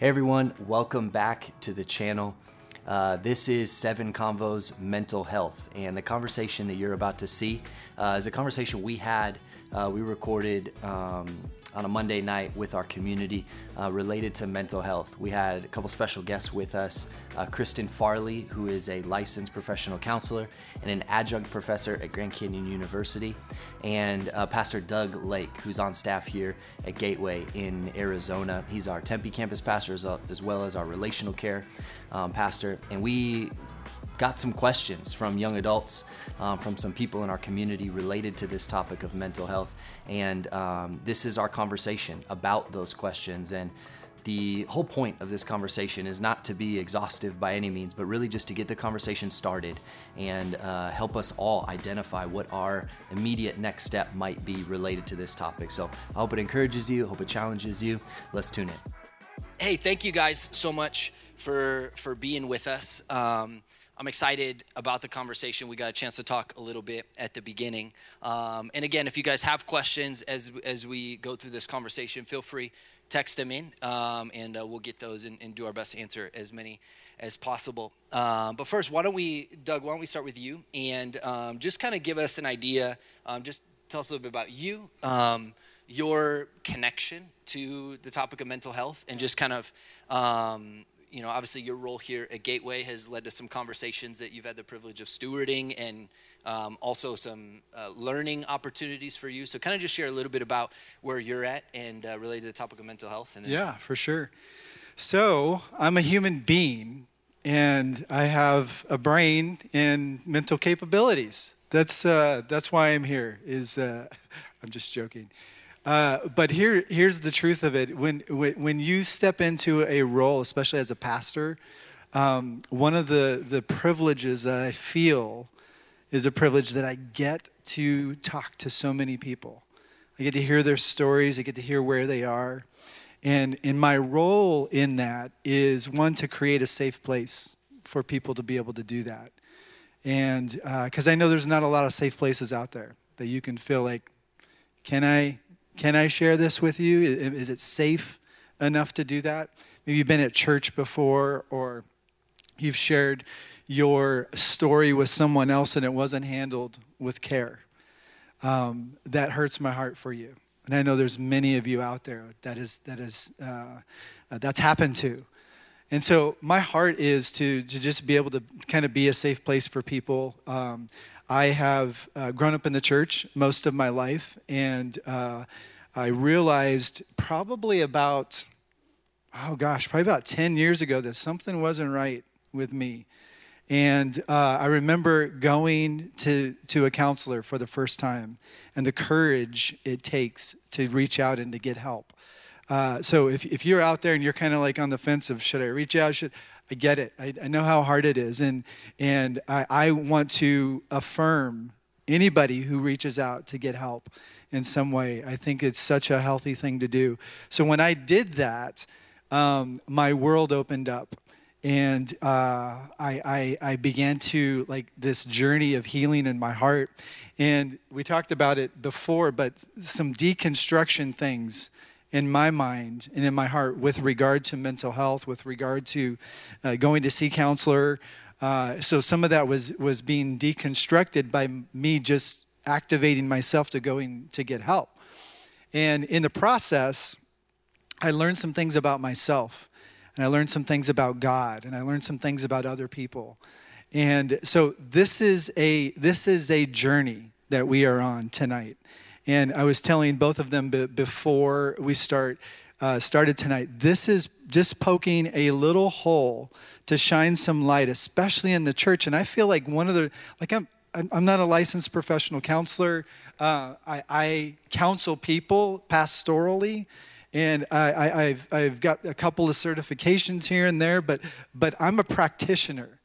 Hey everyone, welcome back to the channel. Uh, this is Seven Convos Mental Health, and the conversation that you're about to see uh, is a conversation we had. Uh, we recorded um, on a Monday night with our community uh, related to mental health. We had a couple special guests with us uh, Kristen Farley, who is a licensed professional counselor and an adjunct professor at Grand Canyon University, and uh, Pastor Doug Lake, who's on staff here at Gateway in Arizona. He's our Tempe campus pastor as, as well as our relational care um, pastor. And we got some questions from young adults, um, from some people in our community related to this topic of mental health. And um, this is our conversation about those questions. And the whole point of this conversation is not to be exhaustive by any means, but really just to get the conversation started and uh, help us all identify what our immediate next step might be related to this topic. So I hope it encourages you, hope it challenges you. Let's tune in. Hey, thank you guys so much for for being with us. Um, I'm excited about the conversation. We got a chance to talk a little bit at the beginning. Um, and again, if you guys have questions as as we go through this conversation, feel free text them in, um, and uh, we'll get those and, and, do our best to answer as many as possible. Um, but first, why don't we, Doug? Why don't we start with you and um, just kind of give us an idea? Um, just tell us a little bit about you, um, your connection to the topic of mental health, and just kind of um, you know, obviously your role here at Gateway has led to some conversations that you've had the privilege of stewarding and um, also some uh, learning opportunities for you. So, kind of just share a little bit about where you're at and uh, related to the topic of mental health. And yeah, for sure. So, I'm a human being and I have a brain and mental capabilities. That's, uh, that's why I'm here, is, uh, I'm just joking. Uh, but here, here's the truth of it. When, when you step into a role, especially as a pastor, um, one of the, the privileges that I feel is a privilege that I get to talk to so many people. I get to hear their stories, I get to hear where they are. And, and my role in that is one, to create a safe place for people to be able to do that. And because uh, I know there's not a lot of safe places out there that you can feel like, can I can I share this with you? Is it safe enough to do that? Maybe you've been at church before or you've shared your story with someone else and it wasn't handled with care. Um, that hurts my heart for you. And I know there's many of you out there that is that is uh, uh, that's happened to. And so my heart is to, to just be able to kind of be a safe place for people. Um, I have uh, grown up in the church most of my life, and uh, I realized probably about, oh gosh, probably about 10 years ago that something wasn't right with me. And uh, I remember going to, to a counselor for the first time and the courage it takes to reach out and to get help. Uh, so if, if you're out there and you're kind of like on the fence of should I reach out, should I get it. I, I know how hard it is. And, and I, I want to affirm anybody who reaches out to get help in some way. I think it's such a healthy thing to do. So when I did that, um, my world opened up. And uh, I, I, I began to like this journey of healing in my heart. And we talked about it before, but some deconstruction things in my mind and in my heart with regard to mental health, with regard to uh, going to see counselor. Uh, so some of that was was being deconstructed by me just activating myself to going to get help. And in the process, I learned some things about myself, and I learned some things about God, and I learned some things about other people. And so this is a this is a journey that we are on tonight. And I was telling both of them before we start uh, started tonight. This is just poking a little hole to shine some light, especially in the church. And I feel like one of the like I'm I'm not a licensed professional counselor. Uh, I, I, counsel people pastorally, and I I, have I've got a couple of certifications here and there, but, but I'm a practitioner.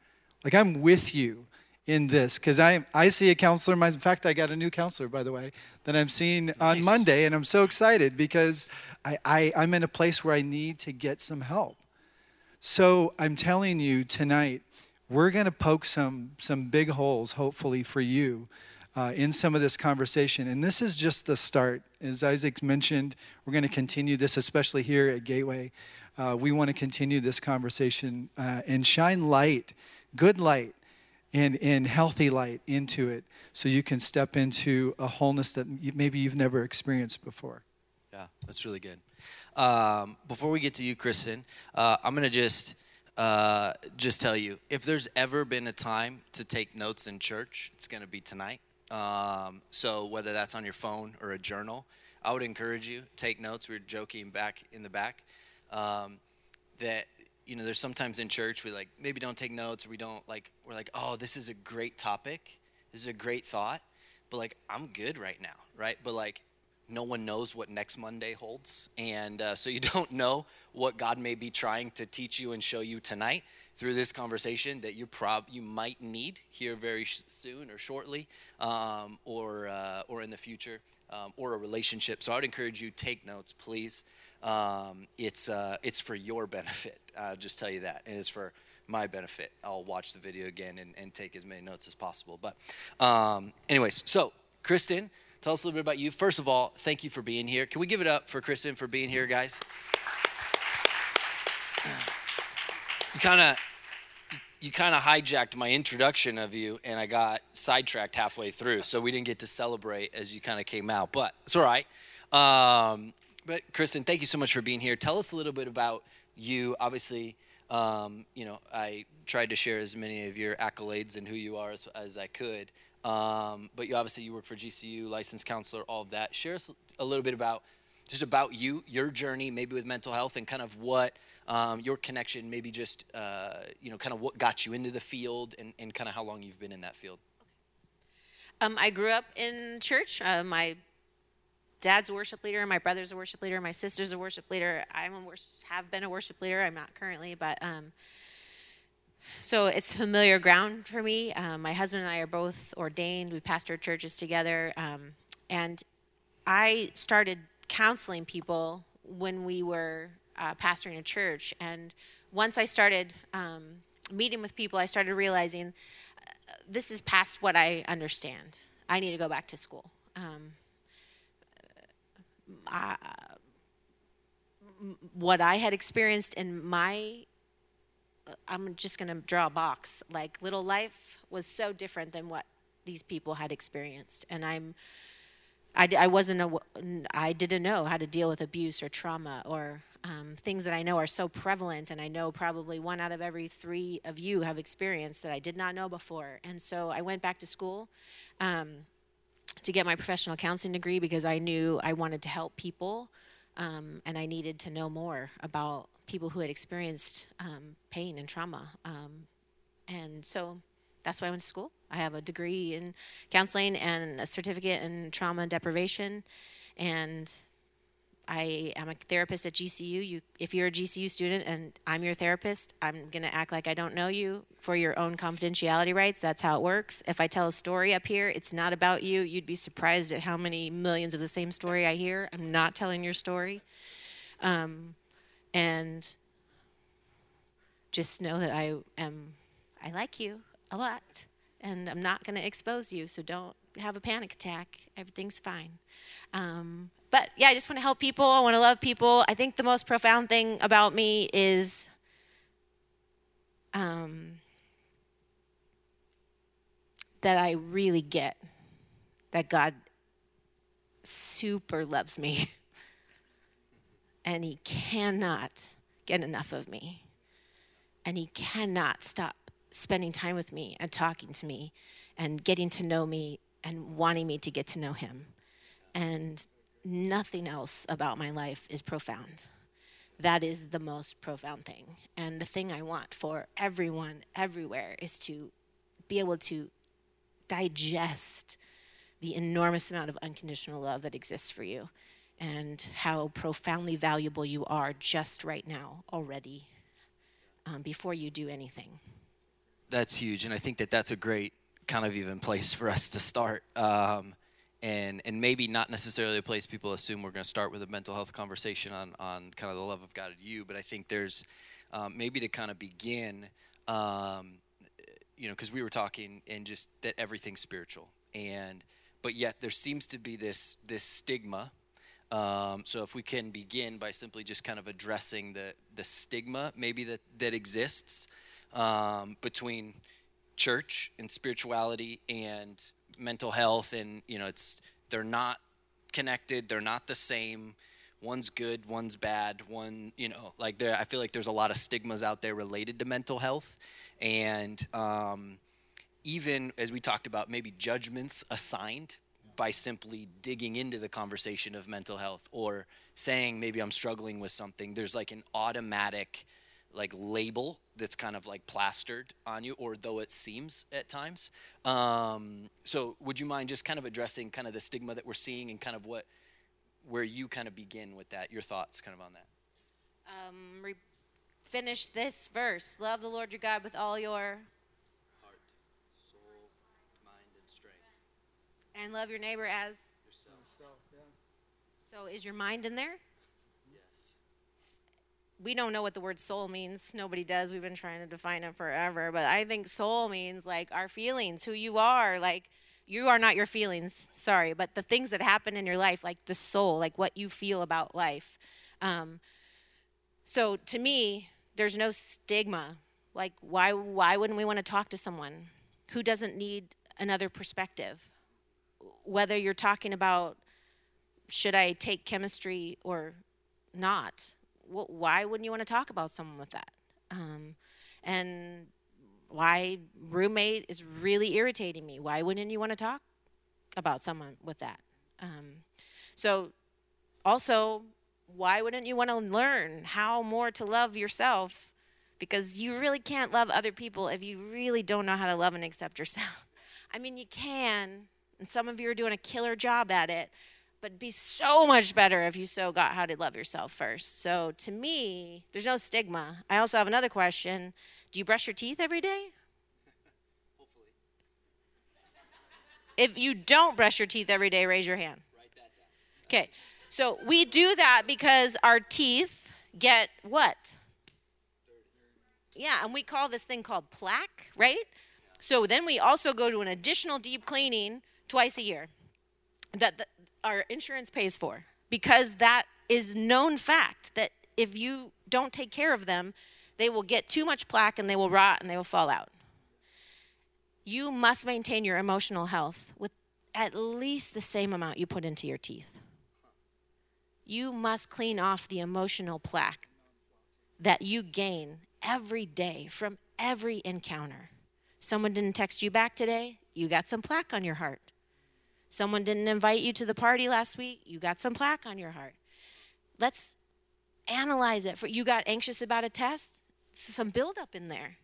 Like I'm with you in this because I, I see a counselor. In fact, I got a new counselor, by the way, that I'm seeing on nice. Monday, and I'm so excited because I, I, I'm in a place where I need to get some help. So I'm telling you tonight, we're going to poke some, some big holes, hopefully, for you uh, in some of this conversation. And this is just the start. As Isaac mentioned, we're going to continue this, especially here at Gateway. uh, we want to continue this conversation uh, and shine light, good light, and, and healthy light into it so you can step into a wholeness that maybe you've never experienced before. Yeah, that's really good. Um, before we get to you, Kristen, uh, I'm going to just uh, just tell you if there's ever been a time to take notes in church, it's going to be tonight. Um, so whether that's on your phone or a journal, I would encourage you take notes. We were joking back in the back um, that you know there's sometimes in church we like maybe don't take notes or we don't like we're like oh this is a great topic, this is a great thought, but like I'm good right now, right? But like no one knows what next Monday holds. And uh, so you don't know what God may be trying to teach you and show you tonight through this conversation that you prob you might need here very sh- soon or shortly, um, or uh, or in the future, um, or a relationship. So I would encourage you take notes, please. Um, it's uh, it's for your benefit. I'll just tell you that, and it's for my benefit. I'll watch the video again and, and take as many notes as possible. But, um, anyways, so Kristen. Tell us a little bit about you. First of all, thank you for being here. Can we give it up for Kristen for being here, guys? You kind of you kind of hijacked my introduction of you and I got sidetracked halfway through. So we didn't get to celebrate as you kind of came out, but it's all right. Um, but Kristen, thank you so much for being here. Tell us a little bit about you. Obviously, um, you know, I tried to share as many of your accolades and who you are as, as I could. Um, but you obviously you work for GCU, licensed counselor, all of that. Share us a little bit about just about you, your journey, maybe with mental health, and kind of what um, your connection, maybe just uh, you know, kind of what got you into the field, and, and kind of how long you've been in that field. Um, I grew up in church. Uh, my dad's a worship leader. My brother's a worship leader. My sister's a worship leader. I'm have been a worship leader. I'm not currently, but um, so it's familiar ground for me. Um, my husband and I are both ordained. We pastor churches together. Um, and I started counseling people when we were uh, pastoring a church. And once I started um, meeting with people, I started realizing uh, this is past what I understand. I need to go back to school. Um, What I had experienced in my I'm just going to draw a box. Like little life was so different than what these people had experienced, and I'm. I, I wasn't a, I didn't know how to deal with abuse or trauma or um, things that I know are so prevalent, and I know probably one out of every three of you have experienced that I did not know before. And so I went back to school um, to get my professional counseling degree because I knew I wanted to help people, um, and I needed to know more about people who had experienced um, pain and trauma. Um, and so that's why I went to school. I have a degree in counseling and a certificate in trauma and deprivation. And I am a therapist at GCU. You, if you're a GCU student and I'm your therapist, I'm going to act like I don't know you for your own confidentiality rights. That's how it works. If I tell a story up here, it's not about you. You'd be surprised at how many millions of the same story I hear. I'm not telling your story. Um, and just know that I am I like you a lot and I'm not going to expose you so don't have a panic attack everything's fine um, but yeah I just want to help people I want to love people I think the most profound thing about me is um, that I really get that God super loves me and he cannot get enough of me. And he cannot stop spending time with me and talking to me and getting to know me and wanting me to get to know him. And nothing else about my life is profound. That is the most profound thing. And the thing I want for everyone, everywhere, is to be able to digest the enormous amount of unconditional love that exists for you and how profoundly valuable you are just right now already um, before you do anything. That's huge, and I think that that's a great kind of even place for us to start. Um, and, and maybe not necessarily a place people assume we're going to start with a mental health conversation on, on kind of the love of God in you, but I think there's um, maybe to kind of begin, um, you know, because we were talking and just that everything's spiritual, and but yet there seems to be this this stigma Um, so if we can begin by simply just kind of addressing the the stigma maybe that that exists um, between church and spirituality and mental health, and you know, it's they're not connected. They're not the same. One's good, one's bad. One, you know, like there. I feel like there's a lot of stigmas out there related to mental health, and um, even as we talked about, maybe judgments assigned by simply digging into the conversation of mental health or saying maybe I'm struggling with something. There's like an automatic like label that's kind of like plastered on you, or though it seems at times. Um, so, would you mind just kind of addressing kind of the stigma that we're seeing and kind of what, where you kind of begin with that, your thoughts kind of on that? Um, re- finish this verse Love the Lord your God with all your Heart, soul, mind, and strength. and love your neighbor as. Yourself. So, is your mind in there? We don't know what the word soul means. Nobody does. We've been trying to define it forever. But I think soul means like our feelings, who you are. Like you are not your feelings, sorry, but the things that happen in your life, like the soul, like what you feel about life. Um, so to me, there's no stigma. Like why why wouldn't we want to talk to someone who doesn't need another perspective? Whether you're talking about should I take chemistry or not? Why wouldn't you want to talk about someone with that? Um, and why roommate is really irritating me. Why wouldn't you want to talk about someone with that? Um, so, also, why wouldn't you want to learn how more to love yourself? Because you really can't love other people if you really don't know how to love and accept yourself. I mean, you can, and some of you are doing a killer job at it, but be so much better if you so got how to love yourself first. So to me, there's no stigma. I also have another question. Do you brush your teeth every day? Hopefully. If you don't brush your teeth every day, raise your hand. Write that down. Okay. So we do that because our teeth get what? Yeah, and we call this thing called plaque, right? So then we also go to an additional deep cleaning twice a year that the, our insurance pays for because that is known fact that if you don't take care of them, they will get too much plaque and they will rot and they will fall out. You must maintain your emotional health with at least the same amount you put into your teeth. You must clean off the emotional plaque that you gain every day from every encounter. Someone didn't text you back today, you got some plaque on your heart. Someone didn't invite you to the party last week, you got some plaque on your heart. Let's analyze it. For you got anxious about a test, some buildup in there.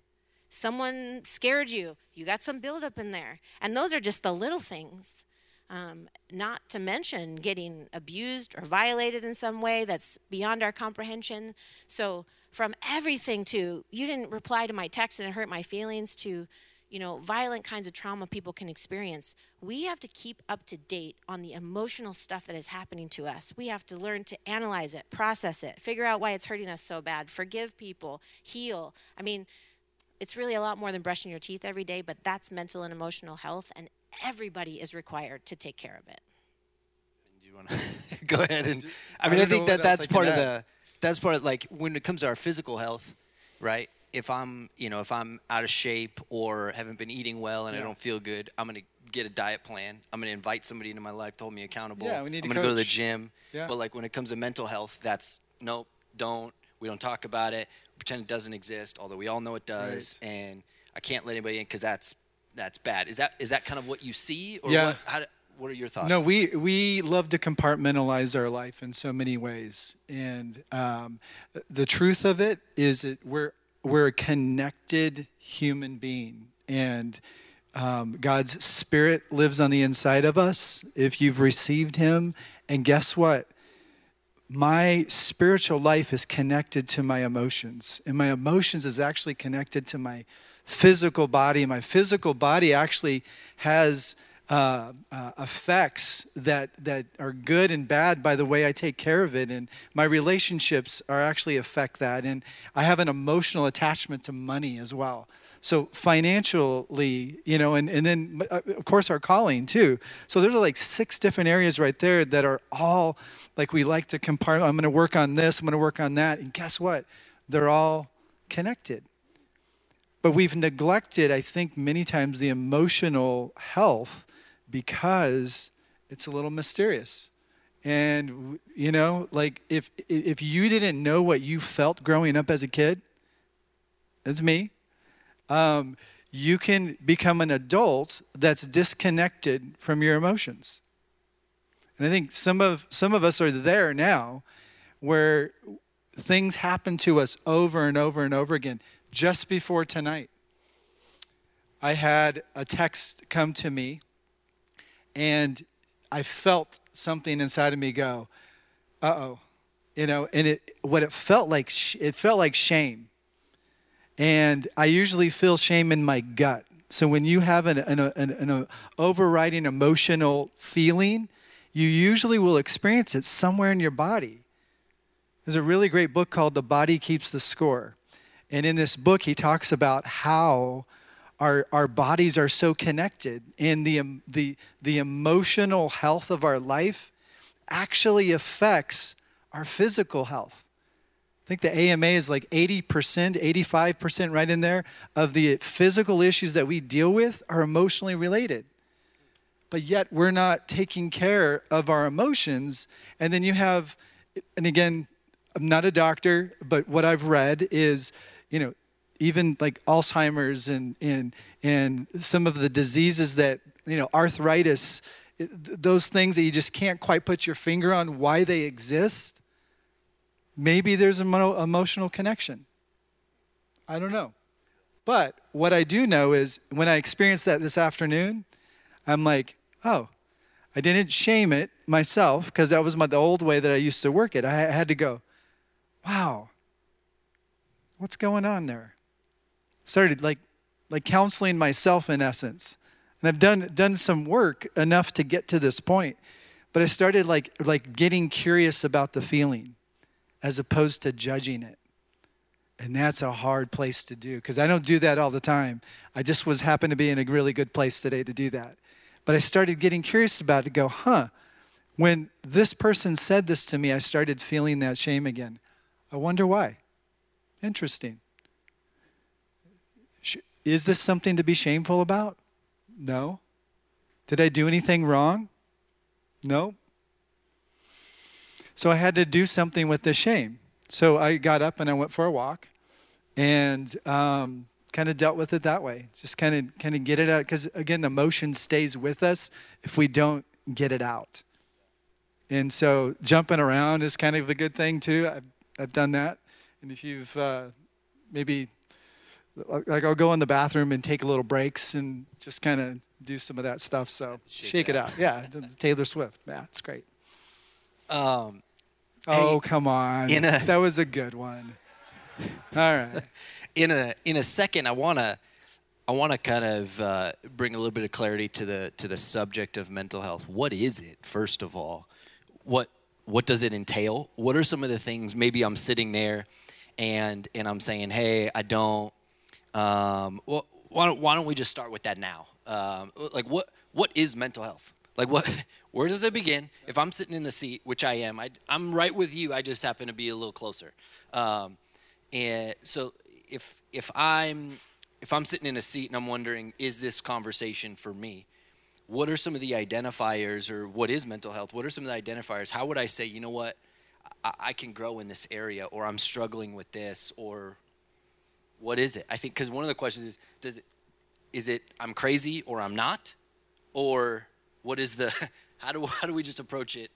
Someone scared you, you got some buildup in there. And those are just the little things. Um, not to mention getting abused or violated in some way that's beyond our comprehension. So, from everything to you didn't reply to my text and it hurt my feelings to you know violent kinds of trauma people can experience we have to keep up to date on the emotional stuff that is happening to us we have to learn to analyze it process it figure out why it's hurting us so bad forgive people heal i mean it's really a lot more than brushing your teeth every day but that's mental and emotional health and everybody is required to take care of it Do you want to go ahead and? I I mean, I, don't think that that's part of add. the. That's part of like when it comes to our physical health, right? If I'm, you know, if I'm out of shape or haven't been eating well and I don't feel good, I'm gonna get a diet plan. I'm gonna invite somebody into my life to hold me accountable. Yeah, we need I'm gonna go to the gym. Yeah. But like when it comes to mental health, that's nope, don't. We don't talk about it. Pretend it doesn't exist, although we all know it does. And I can't let anybody in because that's that's bad. Is that is that kind of what you see, or Yeah. what? How, what are your thoughts? No, we we love to compartmentalize our life in so many ways, and um, the truth of it is that we're we're a connected human being, and um, God's Spirit lives on the inside of us. If you've received Him, and guess what? my spiritual life is connected to my emotions and my emotions is actually connected to my physical body my physical body actually has uh, uh, effects that that are good and bad by the way I take care of it, and my relationships are actually affect that, and I have an emotional attachment to money as well. So financially, you know, and, and then uh, of course our calling too. So there's like six different areas right there that are all like we like to compartment. I'm going to work on this. I'm going to work on that. And guess what? They're all connected. But we've neglected, I think, many times the emotional health because it's a little mysterious. And you know, like if if you didn't know what you felt growing up as a kid, it's me. Um, you can become an adult that's disconnected from your emotions. And I think some of some of us are there now, where things happen to us over and over and over again just before tonight, I had a text come to me, and I felt something inside of me go, "Uh oh," you know. And it what it felt like it felt like shame, and I usually feel shame in my gut. So when you have an, an, an, an overriding emotional feeling, you usually will experience it somewhere in your body. There's a really great book called The Body Keeps the Score. And in this book, he talks about how our, our bodies are so connected, and the, the, the emotional health of our life actually affects our physical health. I think the AMA is like 80%, 85% right in there of the physical issues that we deal with are emotionally related. But yet we're not taking care of our emotions. And then you have, and again, I'm not a doctor, but what I've read is you know, even like Alzheimer's and, and, and some of the diseases that, you know, arthritis, those things that you just can't quite put your finger on why they exist, maybe there's an emotional connection. I don't know. But what I do know is when I experienced that this afternoon, I'm like, oh, I didn't shame it myself because that was my, the old way that I used to work it. I had to go, wow, what's going on there? Started like like counseling myself in essence. And I've done done some work enough to get to this point. But I started like like getting curious about the feeling as opposed to judging it. And that's a hard place to do because I don't do that all the time. I just was happened to be in a really good place today to do that. But I started getting curious about it to go, huh, when this person said this to me, I started feeling that shame again. I wonder why. Interesting. Is this something to be shameful about? No. Did I do anything wrong? No. So I had to do something with the shame. So I got up and I went for a walk and um, kind of dealt with it that way. Just kind of kind of get it out because again, the emotion stays with us if we don't get it out. And so jumping around is kind of a good thing too. I've, I've done that. And if you've uh, maybe, like, I'll go in the bathroom and take a little breaks and just kind of do some of that stuff. So shake, shake it out. out. Yeah, Taylor Swift. Yeah, it's great. Um, oh, hey, come on. A, that was a good one. All right. In a in a second, I wanna I want to kind of uh, bring a little bit of clarity to the to the subject of mental health. What is it, first of all? What what does it entail? What are some of the things? Maybe I'm sitting there and and I'm saying, hey, I don't. Um, well, why don't, why don't we just start with that now? Um, like, what what is mental health? Like, what where does it begin? If I'm sitting in the seat, which I am, I, am right with you. I just happen to be a little closer. Um, and so, if if I'm if I'm sitting in a seat and I'm wondering, is this conversation for me? What are some of the identifiers, or what is mental health? What are some of the identifiers? How would I say, you know what? I, I can grow in this area, or I'm struggling with this, or what is it? I think because one of the questions is, does it, is it I'm crazy or I'm not, or what is the how do how do we just approach it?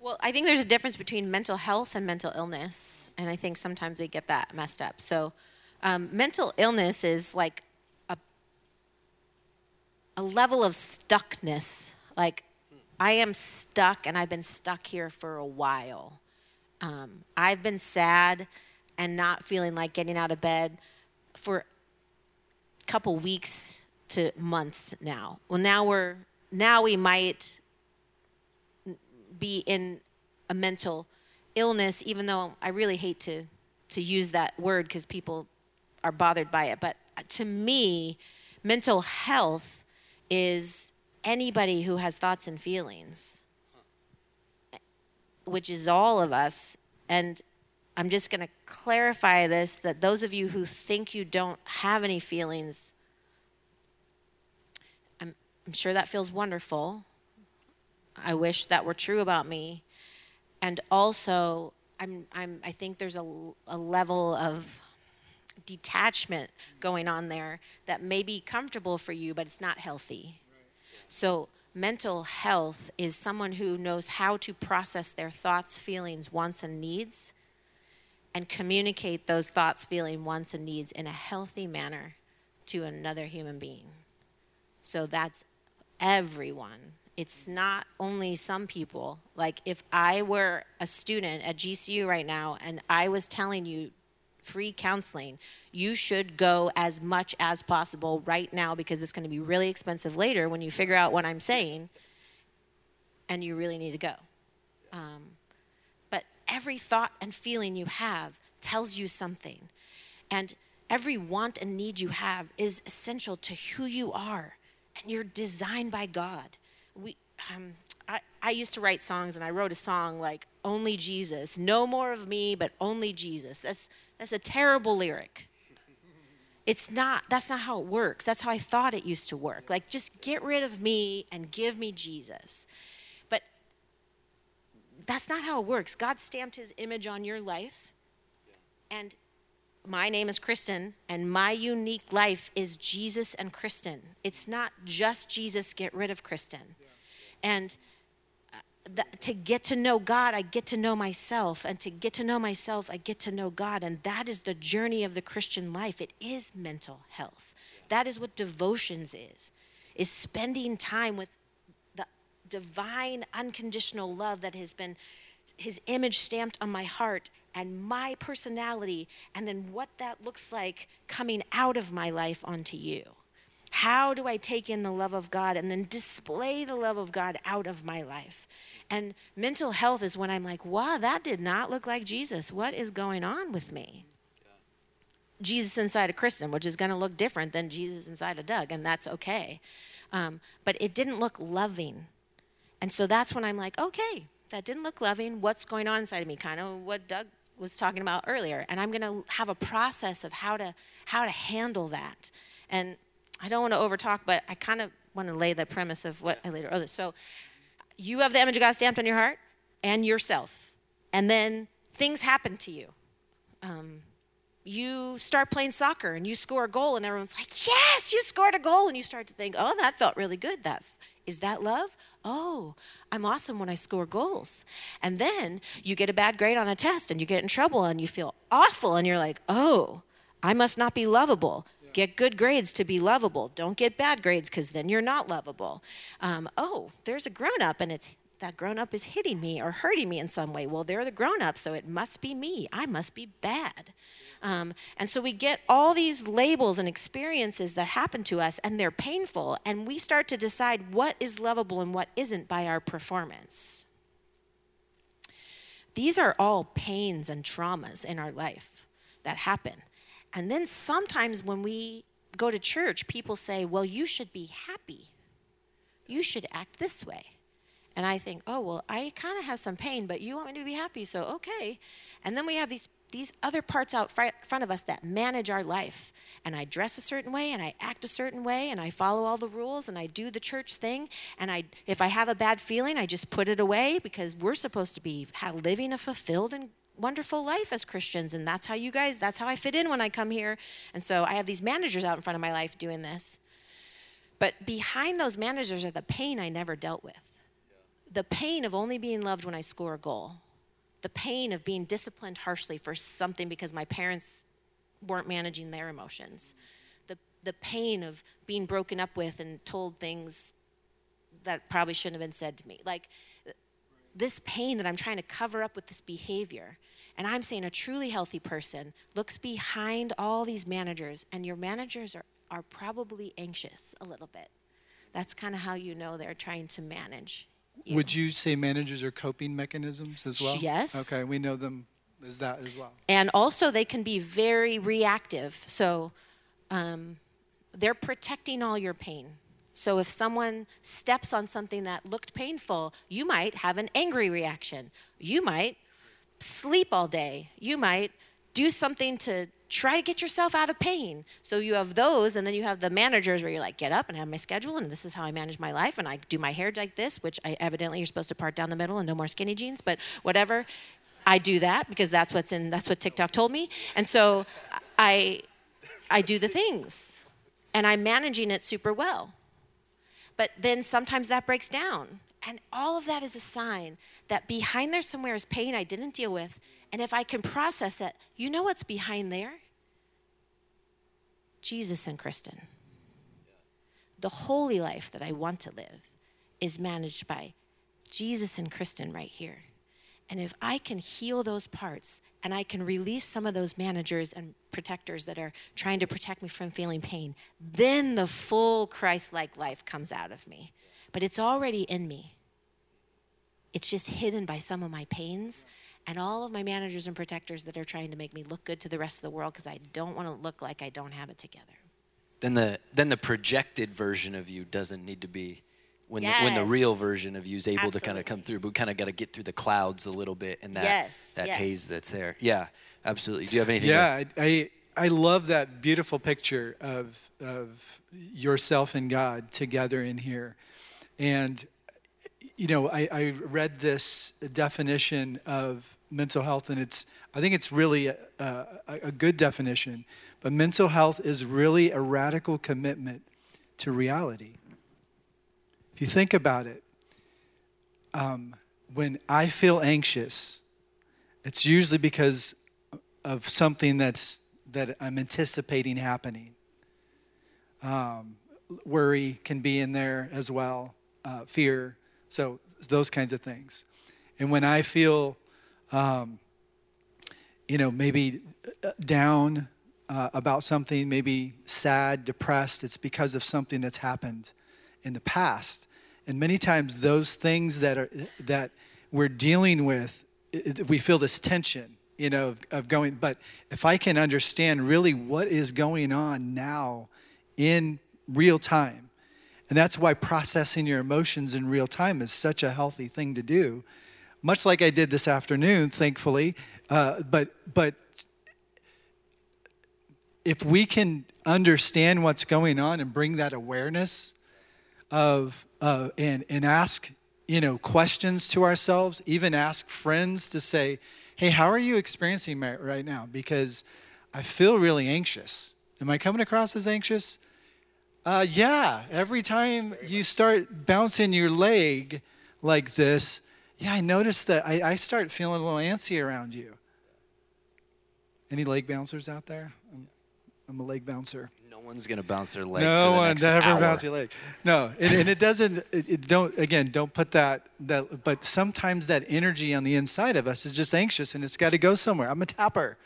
Well, I think there's a difference between mental health and mental illness, and I think sometimes we get that messed up. So, um, mental illness is like a a level of stuckness, like I am stuck and I've been stuck here for a while. Um, I've been sad and not feeling like getting out of bed for a couple weeks to months now. Well, now we're now we might be in a mental illness, even though I really hate to to use that word because people are bothered by it. But uh, to me, mental health is anybody who has thoughts and feelings, which is all of us. And I'm just going to clarify this that those of you who think you don't have any feelings, I'm, I'm sure that feels wonderful. I wish that were true about me. And also, I'm, I'm, I think there's a, a level of detachment going on there that may be comfortable for you, but it's not healthy. So, mental health is someone who knows how to process their thoughts, feelings, wants, and needs and communicate those thoughts, feelings, wants, and needs in a healthy manner to another human being. So, that's everyone. It's not only some people. Like, if I were a student at GCU right now and I was telling you free counseling, you should go as much as possible right now because it's going to be really expensive later when you figure out what I'm saying and you really need to go. Um, every thought and feeling you have tells you something. And every want and need you have is essential to who you are. And you're designed by God. We, um, I, I used to write songs and I wrote a song like only Jesus, no more of me, but only Jesus. That's that's a terrible lyric. It's not, that's not how it works. That's how I thought it used to work. Like, just get rid of me and give me Jesus. That's not how it works. God stamped his image on your life. And my name is Kristen, and my unique life is Jesus and Kristen. It's not just Jesus, get rid of Kristen. And uh, the, to get to know God, I get to know myself. And to get to know myself, I get to know God. And that is the journey of the Christian life. It is mental health. That is what devotions is, is spending time with divine, unconditional love that has been his image stamped on my heart and my personality, and then what that looks like coming out of my life onto you. How do I take in the love of God and then display the love of God out of my life? And mental health is when I'm like, wow, that did not look like Jesus. What is going on with me? Jesus inside a Kristen, which is going to look different than Jesus inside a Doug, and that's okay. Um, but it didn't look loving. And so that's when I'm like, okay, that didn't look loving. What's going on inside of me? Kind of what Doug was talking about earlier. And I'm going to have a process of how to how to handle that. And I don't want to overtalk, but I kind of want to lay the premise of what I later. So you have the image of God stamped on your heart and yourself. And then things happen to you. Um, you start playing soccer and you score a goal, and everyone's like, Yes, you scored a goal. And you start to think, Oh, that felt really good. That is that love? Oh, I'm awesome when I score goals. And then you get a bad grade on a test and you get in trouble and you feel awful and you're like, oh, I must not be lovable. Get good grades to be lovable. Don't get bad grades because then you're not lovable. Um, oh, there's a grown up and it's that grown up is hitting me or hurting me in some way. Well, they're the grown up, so it must be me. I must be bad. Um, and so we get all these labels and experiences that happen to us, and they're painful, and we start to decide what is lovable and what isn't by our performance. These are all pains and traumas in our life that happen. And then sometimes when we go to church, people say, Well, you should be happy. You should act this way. And I think, Oh, well, I kind of have some pain, but you want me to be happy, so okay. And then we have these these other parts out front of us that manage our life. And I dress a certain way and I act a certain way and I follow all the rules and I do the church thing. And I, if I have a bad feeling, I just put it away because we're supposed to be living a fulfilled and wonderful life as Christians, and that's how you guys, that's how I fit in when I come here. And so I have these managers out in front of my life doing this. But behind those managers are the pain I never dealt with the pain of only being loved when I score a goal, the pain of being disciplined harshly for something because my parents weren't managing their emotions, the, the pain of being broken up with and told things that probably shouldn't have been said to me. Like, this pain that I'm trying to cover up with this behavior. And I'm saying a truly healthy person looks behind all these managers, and your managers are are probably anxious a little bit. That's kind of how you know they're trying to manage. You. Would you say managers are coping mechanisms as well? Yes. Okay, we know them as that as well. And also, they can be very reactive. So um, they're protecting all your pain. So if someone steps on something that looked painful, you might have an angry reaction. You might sleep all day. You might do something to try to get yourself out of pain. So you have those, and then you have the managers where you're like, get up and have my schedule, and this is how I manage my life, and I do my hair like this, which I evidently you're supposed to part down the middle and no more skinny jeans, but whatever. I do that because that's what's in that's what TikTok told me. And so I I do the things and I'm managing it super well. But then sometimes that breaks down. And all of that is a sign that behind there somewhere is pain I didn't deal with. And if I can process it, you know what's behind there? Jesus and Kristen. The holy life that I want to live is managed by Jesus and Kristen right here. And if I can heal those parts and I can release some of those managers and protectors that are trying to protect me from feeling pain, then the full Christ like life comes out of me. But it's already in me. It's just hidden by some of my pains and all of my managers and protectors that are trying to make me look good to the rest of the world because I don't want to look like I don't have it together. Then the then the projected version of you doesn't need to be when yes. the, when the real version of you is able Absolutely. to kind of come through, but we kind of got to get through the clouds a little bit and that Yes, that yes. haze that's there. Yeah, absolutely. Do you have anything? Yeah, I, I I love that beautiful picture of of yourself and God together in here, and you know I, I read this definition of mental health, and it's I think it's really a, a, a good definition, but mental health is really a radical commitment to reality. If you think about it, um, when I feel anxious, it's usually because of something that's that I'm anticipating happening. Um, worry can be in there as well, uh, fear, so those kinds of things. And when I feel, um, you know, maybe uh, down uh, about something, maybe sad, depressed, it's because of something that's happened in the past. And many times, those things that are that we're dealing with, it- we feel this tension, you know, of, of going. But if I can understand really what is going on now in real time, and that's why processing your emotions in real time is such a healthy thing to do. Much like I did this afternoon, thankfully. Uh, but but if we can understand what's going on and bring that awareness of uh, and and ask you know questions to ourselves, even ask friends to say, "Hey, how are you experiencing right now?" Because I feel really anxious. Am I coming across as anxious? Uh, yeah. Every time you start bouncing your leg like this, yeah, I notice that I, I start feeling a little antsy around you. Any leg bouncers out there? I'm, I'm a leg bouncer. No one's gonna bounce their leg. No for the one next ever hour. bounce your leg. No, and, and it doesn't. It, it don't again. Don't put that that. But sometimes that energy on the inside of us is just anxious, and it's got to go somewhere. I'm a tapper.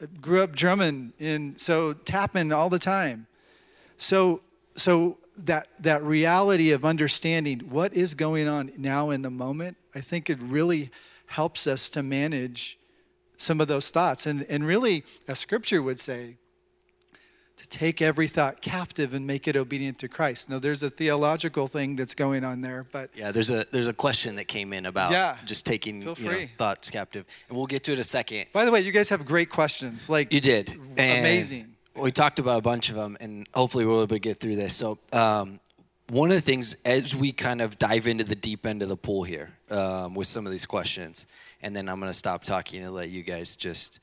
I grew up drumming, in so tapping all the time. So so that that reality of understanding what is going on now in the moment, I think it really helps us to manage some of those thoughts. And and really, as Scripture would say, to take every thought captive and make it obedient to Christ. Now, there's a theological thing that's going on there, but Yeah, there's a there's a question that came in about Yeah. just taking you know, thoughts captive, and we'll get to it in a second. by the way, you guys have great questions. Like You did. And amazing. We talked about a bunch of them, and hopefully we'll be able to get through this. So, um, one of the things as we kind of dive into the deep end of the pool here um, with some of these questions, and then I'm going to stop talking and let you guys just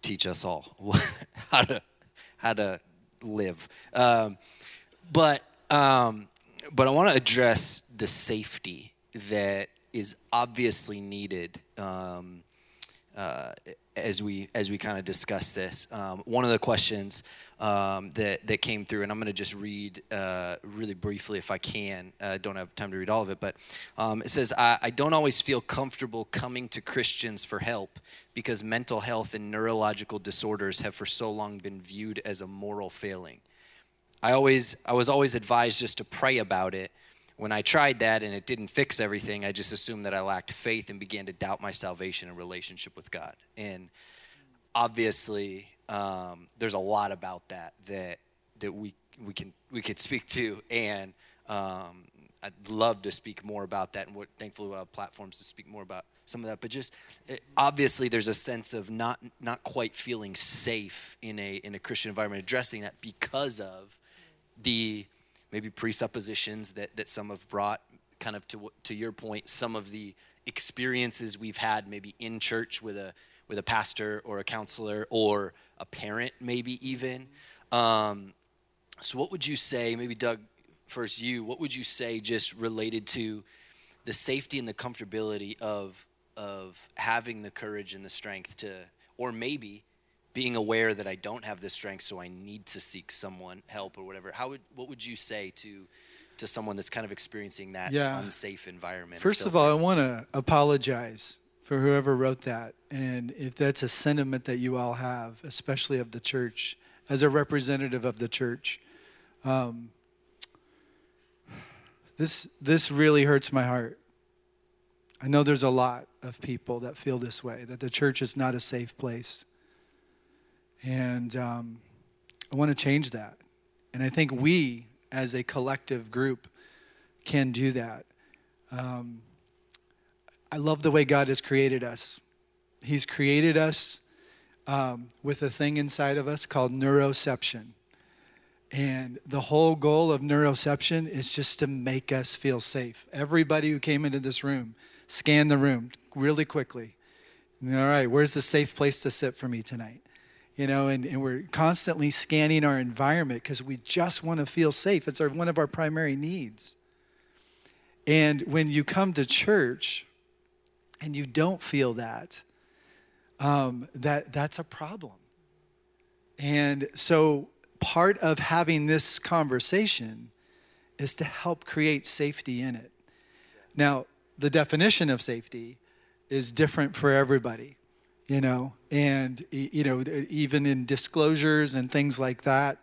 teach us all how to how to live. Um, but um, but I want to address the safety that is obviously needed um, uh, as we as we kind of discuss this. Um, one of the questions um, that that came through, and I'm going to just read uh, really briefly if I can. I don't have time to read all of it, but um, it says, I, "I don't always feel comfortable coming to Christians for help because mental health and neurological disorders have for so long been viewed as a moral failing." I always I was always advised just to pray about it. When I tried that and it didn't fix everything, I just assumed that I lacked faith and began to doubt my salvation and relationship with God. And obviously, um, there's a lot about that that that we we can we could speak to, and um, I'd love to speak more about that, and what thankfully we have platforms to speak more about some of that. But just it, obviously, there's a sense of not not quite feeling safe in a in a Christian environment, addressing that because of the maybe presuppositions that that some have brought, kind of to to your point, some of the experiences we've had maybe in church with a with a pastor or a counselor or a parent, maybe even. Um, so, what would you say, maybe Doug, first you, what would you say just related to the safety and the comfortability of of having the courage and the strength to, or maybe being aware that I don't have the strength, so I need to seek someone help or whatever. How would what would you say to to someone that's kind of experiencing that Yeah. unsafe environment? First of all, I want to apologize for whoever wrote that. And if that's a sentiment that you all have, especially of the church, as a representative of the church, um, this, this really hurts my heart. I know there's a lot of people that feel this way, that the church is not a safe place. And um, I want to change that. And I think we, as a collective group, can do that. Um, I love the way God has created us. He's created us um, with a thing inside of us called neuroception. And the whole goal of neuroception is just to make us feel safe. Everybody who came into this room, scan the room really quickly. All right, where's the safe place to sit for me tonight? You know, and, and we're constantly scanning our environment because we just want to feel safe. It's our, one of our primary needs. And when you come to church and you don't feel that, um, that that's a problem. And so part of having this conversation is to help create safety in it. Now, the definition of safety is different for everybody, you know, and you know even in disclosures and things like that,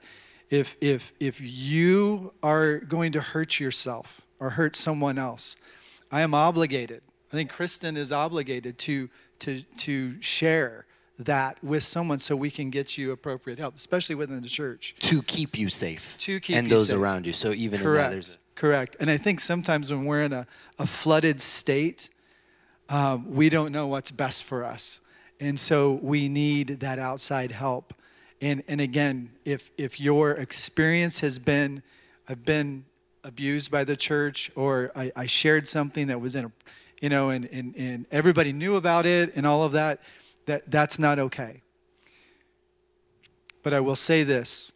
if if if you are going to hurt yourself or hurt someone else, I am obligated. I think Kristen is obligated to to to share that with someone so we can get you appropriate help, especially within the church. to keep you safe, To keep and those safe. around you. So even in that, Correct. there's a, Correct. And I think sometimes when we're in a, a flooded state, um, we don't know what's best for us. And so we need that outside help. And, and again, if, if your experience has been, I've been abused by the church, or I, I shared something that was in a, you know, and, and, and everybody knew about it and all of that, that that's not okay. But I will say this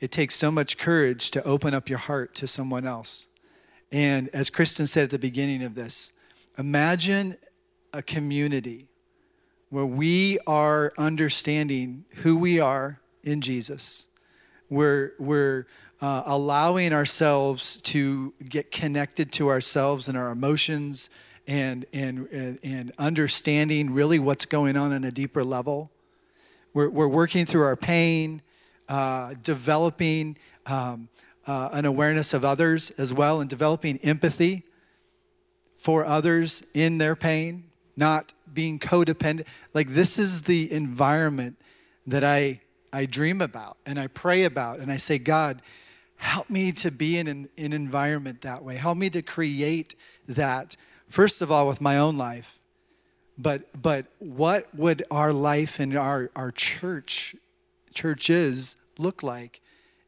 it takes so much courage to open up your heart to someone else. And as Kristen said at the beginning of this, imagine a community where we are understanding who we are in Jesus. We're, we're uh, allowing ourselves to get connected to ourselves and our emotions and, and, and, and understanding really what's going on on a deeper level. We're, we're working through our pain, uh, developing um, uh, an awareness of others as well, and developing empathy for others in their pain, not being codependent. Like, this is the environment that I, I dream about and I pray about, and I say, God, help me to be in an, an environment that way. Help me to create that, first of all, with my own life but but what would our life and our our church churches look like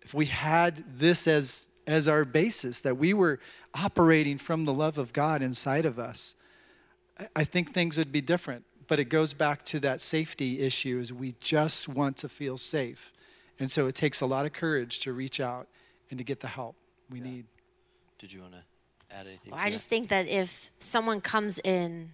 if we had this as as our basis that we were operating from the love of God inside of us I- I think things would be different but it goes back to that safety issue is we just want to feel safe and so it takes a lot of courage to reach out and to get the help we need did you want to add anything? Well, to I that? just think that if someone comes in,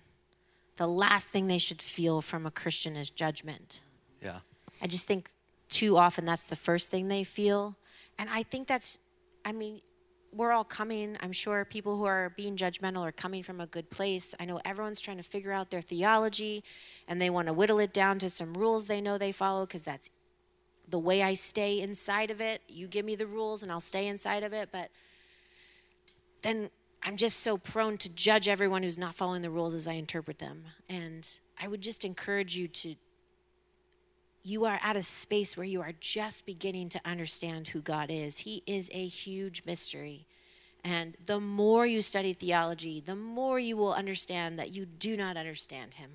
the last thing they should feel from a Christian is judgment. yeah. I just think too often that's the first thing they feel. And I think that's, I mean, we're all coming, I'm sure people who are being judgmental are coming from a good place. I know everyone's trying to figure out their theology and they want to whittle it down to some rules they know they follow because that's the way I stay inside of it. You give me the rules and I'll stay inside of it, but then I'm just so prone to judge everyone who's not following the rules as I interpret them. And I would just encourage you to you are at a space where you are just beginning to understand who God is. He is a huge mystery. And the more you study theology, the more you will understand that you do not understand him.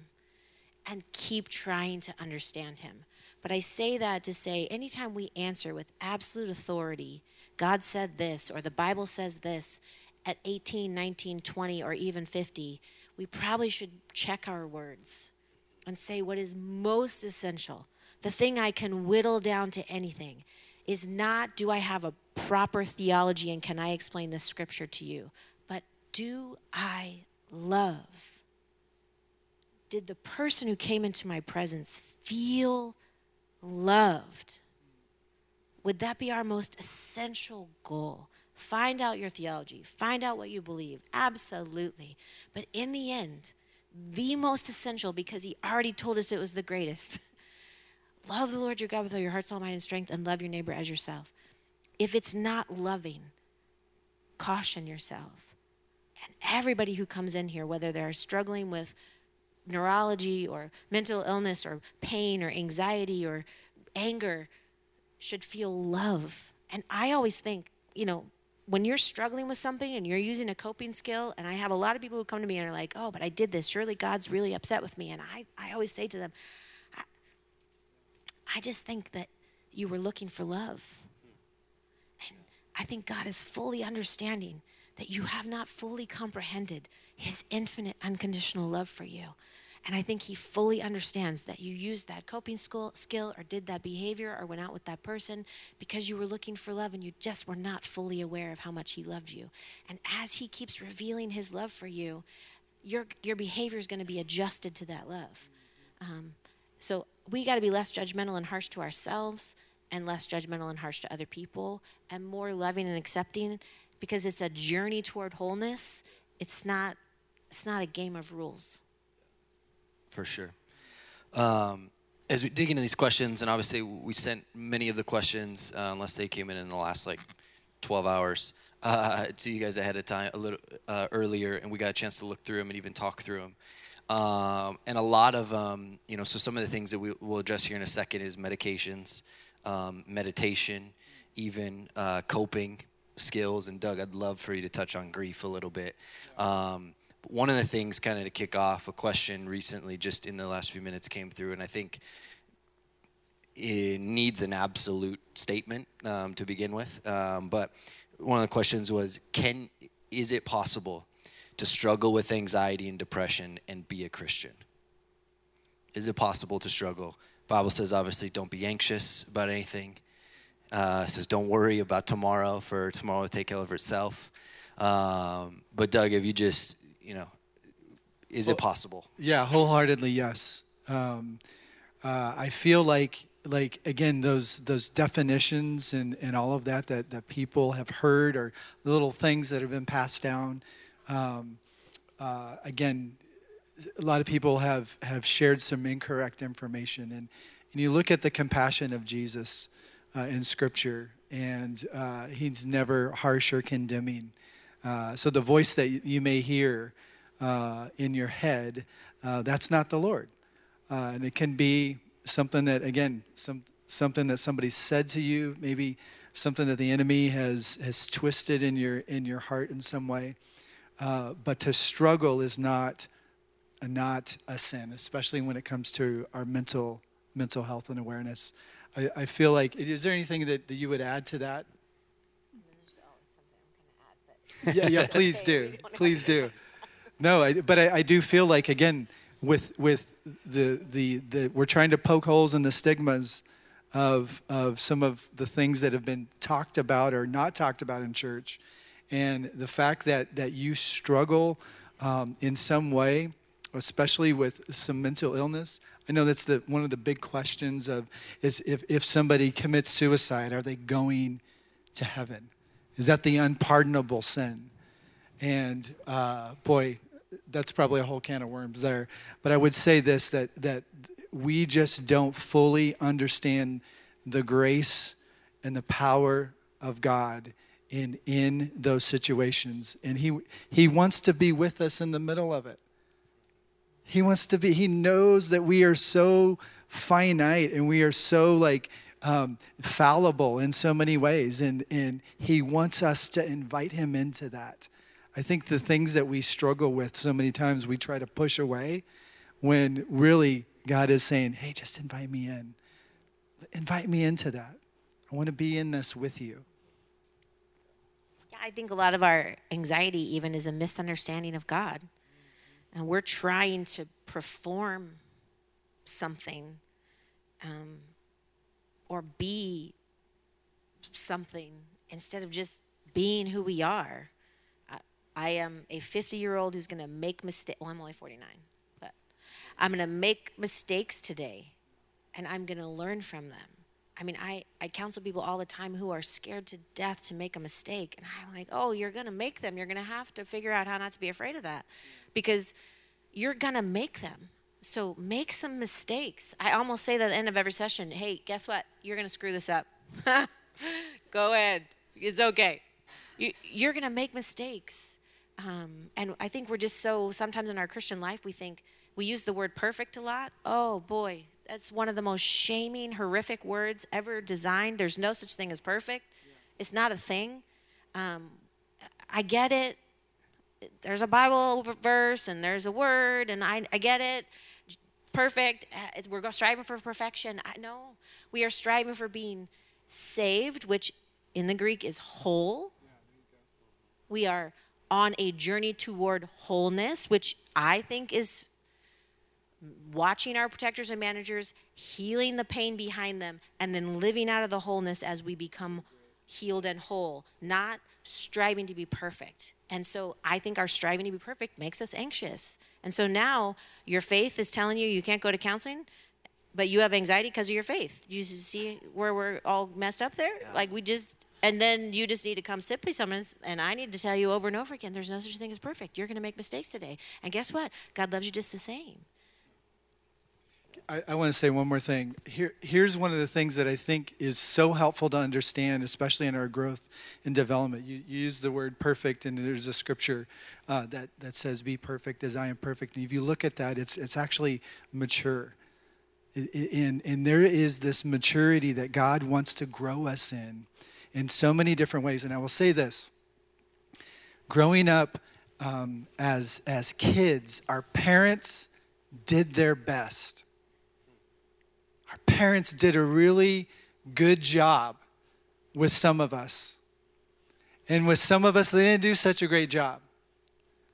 And keep trying to understand him. But I say that to say anytime we answer with absolute authority, God said this, or the Bible says this, at 18, 19, 20, or even 50, we probably should check our words and say what is most essential. The thing I can whittle down to anything is not do I have a proper theology and can I explain the scripture to you, but do I love? Did the person who came into my presence feel loved? Would that be our most essential goal? Find out your theology, find out what you believe, absolutely. But in the end, the most essential, because he already told us it was the greatest love the Lord your God with all your heart, soul, mind, and strength, and love your neighbor as yourself. If it's not loving, caution yourself. And everybody who comes in here, whether they're struggling with neurology or mental illness or pain or anxiety or anger, should feel love. And I always think, you know, when you're struggling with something and you're using a coping skill, and I have a lot of people who come to me and are like, oh, but I did this. Surely God's really upset with me. And I, I always say to them, I, just think that you were looking for love. And I think God is fully understanding that you have not fully comprehended his infinite unconditional love for you. And I think he fully understands that you used that coping skill, skill or did that behavior or went out with that person because you were looking for love and you just were not fully aware of how much he loved you. And as he keeps revealing his love for you, your, your behavior is going to be adjusted to that love. Um, so we got to be less judgmental and harsh to ourselves and less judgmental and harsh to other people and more loving and accepting because it's a journey toward wholeness. It's not, it's not a game of rules for sure. Um, as we dig into these questions, and obviously we sent many of the questions, uh, unless they came in in the last like 12 hours, uh, to you guys ahead of time a little uh, earlier, and we got a chance to look through them and even talk through them. Um, and a lot of, um, you know, so some of the things that we will address here in a second is medications, um, meditation, even uh, coping skills. And Doug, I'd love for you to touch on grief a little bit. Um, one of the things, kind of to kick off, a question recently, just in the last few minutes, came through, and I think it needs an absolute statement um, to begin with. Um, but one of the questions was, can is it possible to struggle with anxiety and depression and be a Christian? Is it possible to struggle? Bible says obviously don't be anxious about anything. Uh, says don't worry about tomorrow, for tomorrow will take care of itself. Um, but Doug, if you just you know, is well, it possible? Yeah, wholeheartedly yes. Um, uh, I feel like like again those those definitions and, and all of that that, that people have heard or little things that have been passed down. Um, uh, again, a lot of people have have shared some incorrect information and and you look at the compassion of Jesus uh, in Scripture and uh, he's never harsh or condemning. Uh, so the voice that you may hear uh, in your head, uh, that's not the Lord. And it can be something that, again, some, something that somebody said to you, maybe something that the enemy has, has twisted in your, in your heart in some way. Uh, but to struggle is not, not a sin, especially when it comes to our mental, mental health and awareness. I, I feel like, is there anything that, that you would add to that? yeah, yeah, please do. Please do. No, I, but I, I, do feel like again with with the, the the we're trying to poke holes in the stigmas of of some of the things that have been talked about or not talked about in church, and the fact that that you struggle um, in some way, especially with some mental illness. I know that's the one of the big questions of is if if somebody commits suicide, are they going to heaven? Is that the unpardonable sin? And uh, boy, that's probably a whole can of worms there. But I would say this that, that we just don't fully understand the grace and the power of God in, in those situations. And he, he wants to be with us in the middle of it. He wants to be, he knows that we are so finite and we are so like um, fallible in so many ways. And, and he wants us to invite him into that. I think the things that we struggle with so many times we try to push away when really God is saying, hey, just invite me in. Invite me into that. I want to be in this with you. I think a lot of our anxiety even is a misunderstanding of God. And we're trying to perform something um, or be something instead of just being who we are. I, I am a 50 year old who's going to make mistakes. Well, I'm only 49, but I'm going to make mistakes today and I'm going to learn from them. I mean, I, I counsel people all the time who are scared to death to make a mistake. And I'm like, oh, you're going to make them. You're going to have to figure out how not to be afraid of that because you're going to make them. So make some mistakes. I almost say that at the end of every session hey, guess what? You're going to screw this up. Go ahead. It's okay. You, are going to make mistakes. Um, and I think we're just so, sometimes in our Christian life, we think, we use the word perfect a lot. Oh boy, that's one of the most shaming, horrific words ever designed. There's no such thing as perfect. It's not a thing. Um, I get it. There's a Bible verse and there's a word, and I, I get it. Perfect. Uh, we're striving for perfection. I know we are striving for being saved, which in the Greek is whole. We are on a journey toward wholeness, which I think is watching our protectors and managers, healing the pain behind them, and then living out of the wholeness as we become healed and whole, not striving to be perfect. And so I think our striving to be perfect makes us anxious. And so now your faith is telling you you can't go to counseling, but you have anxiety because of your faith. Do you see where we're all messed up there? Yeah. Like we just, and then you just need to come sit with someone, and I need to tell you over and over again there's no such thing as perfect. You're going to make mistakes today. And guess what? God loves you just the same. I, I want to say one more thing. Here, here's one of the things that I think is so helpful to understand, especially in our growth and development. You, you use the word perfect, and there's a scripture uh, that, that says, Be perfect as I am perfect. And if you look at that, it's, it's actually mature. And, and there is this maturity that God wants to grow us in in so many different ways. And I will say this growing up um, as, as kids, our parents did their best parents did a really good job with some of us. And with some of us, they didn't do such a great job.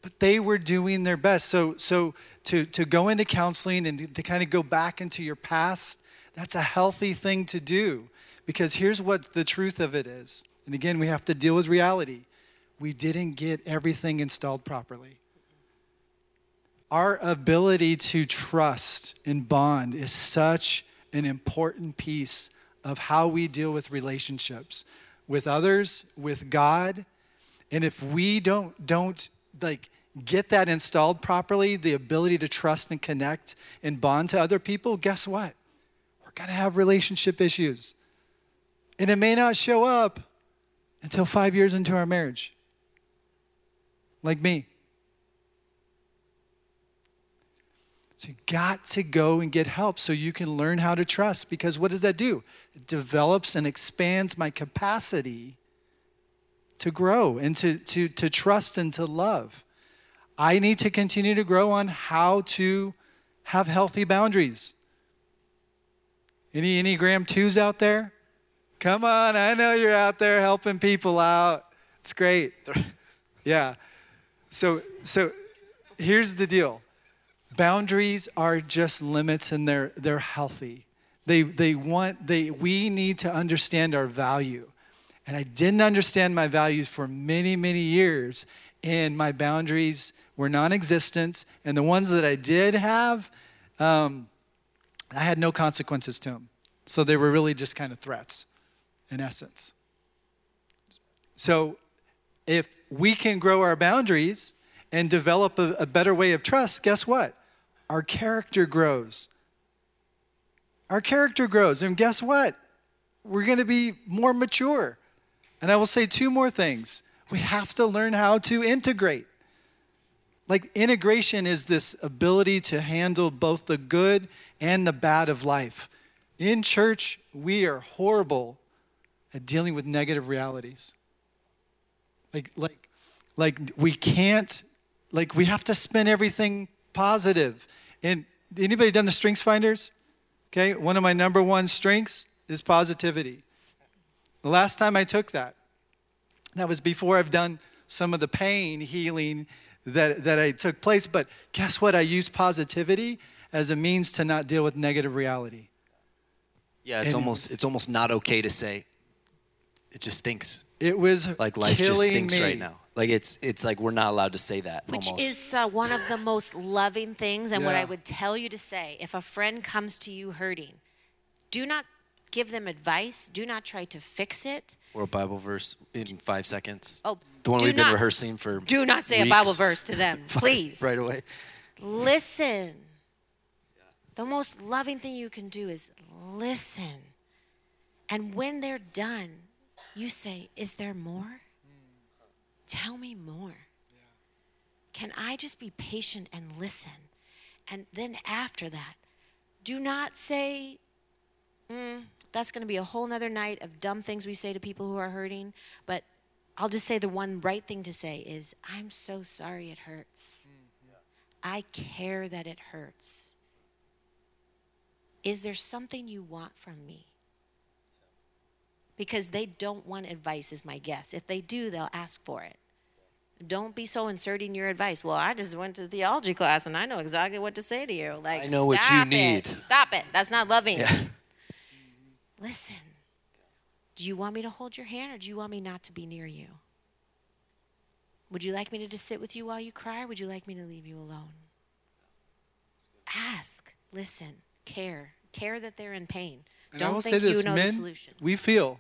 But they were doing their best. So, so to, to go into counseling and to, to kind of go back into your past, that's a healthy thing to do. Because here's what the truth of it is. And again, we have to deal with reality. We didn't get everything installed properly. Our ability to trust and bond is such an important piece of how we deal with relationships with others, with God. And if we don't don't like get that installed properly, the ability to trust and connect and bond to other people, guess what? We're going to have relationship issues. And it may not show up until 5 years into our marriage. Like me. So you got to go and get help so you can learn how to trust because what does that do? It develops and expands my capacity to grow and to, to, to trust and to love. I need to continue to grow on how to have healthy boundaries. Any Enneagram 2s out there? Come on, I know you're out there helping people out. It's great. yeah. So so here's the deal. Boundaries are just limits and they're, they're healthy. They, they want, they, we need to understand our value. And I didn't understand my values for many, many years. And my boundaries were non existent. And the ones that I did have, um, I had no consequences to them. So they were really just kind of threats in essence. So if we can grow our boundaries and develop a, a better way of trust, guess what? Our character grows. Our character grows. And guess what? we're going to be more mature. And I will say two more things. We have to learn how to integrate. Like, integration is this ability to handle both the good and the bad of life. In church, we are horrible at dealing with negative realities. Like, like, like we can't, like, we have to spin everything positive. And anybody done the strengths finders? Okay, one of my number one strengths is positivity. The last time I took that, that was before I've done some of the pain healing that, that I took place. But guess what? I use positivity as a means to not deal with negative reality. Yeah, it's And almost it's almost not okay to say it just stinks. It was Like life just stinks me. right now. Like it's it's like we're not allowed to say that. Which almost. is uh, one of the most loving things, and what I would tell you to say if a friend comes to you hurting, do not give them advice. Do not try to fix it. or a Bible verse in five seconds. Oh, the one we've been rehearsing for. Do not say a. Bible verse to them, please. right away. Listen. The most loving thing you can do is listen. And when they're done, you say, Is there more? Tell me more. Can I just be patient and listen? And then after that, do not say, "Mm, that's going to be a whole nother night of dumb things we say to people who are hurting. But I'll just say the one right thing to say is, I'm so sorry it hurts. I care that it hurts. Is there something you want from me? Because they don't want advice, is my guess. If they do, they'll ask for it. Don't be so inserting your advice. Well, I just went to theology class and I know exactly what to say to you. Like, I know what you stop it. need. Stop it. That's not loving. Yeah. Listen, do you want me to hold your hand or do you want me not to be near you? Would you like me to just sit with you while you cry or would you like me to leave you alone? Ask, listen, care. Care that they're in pain. And Don't will think say this, you know men, the solution. we feel,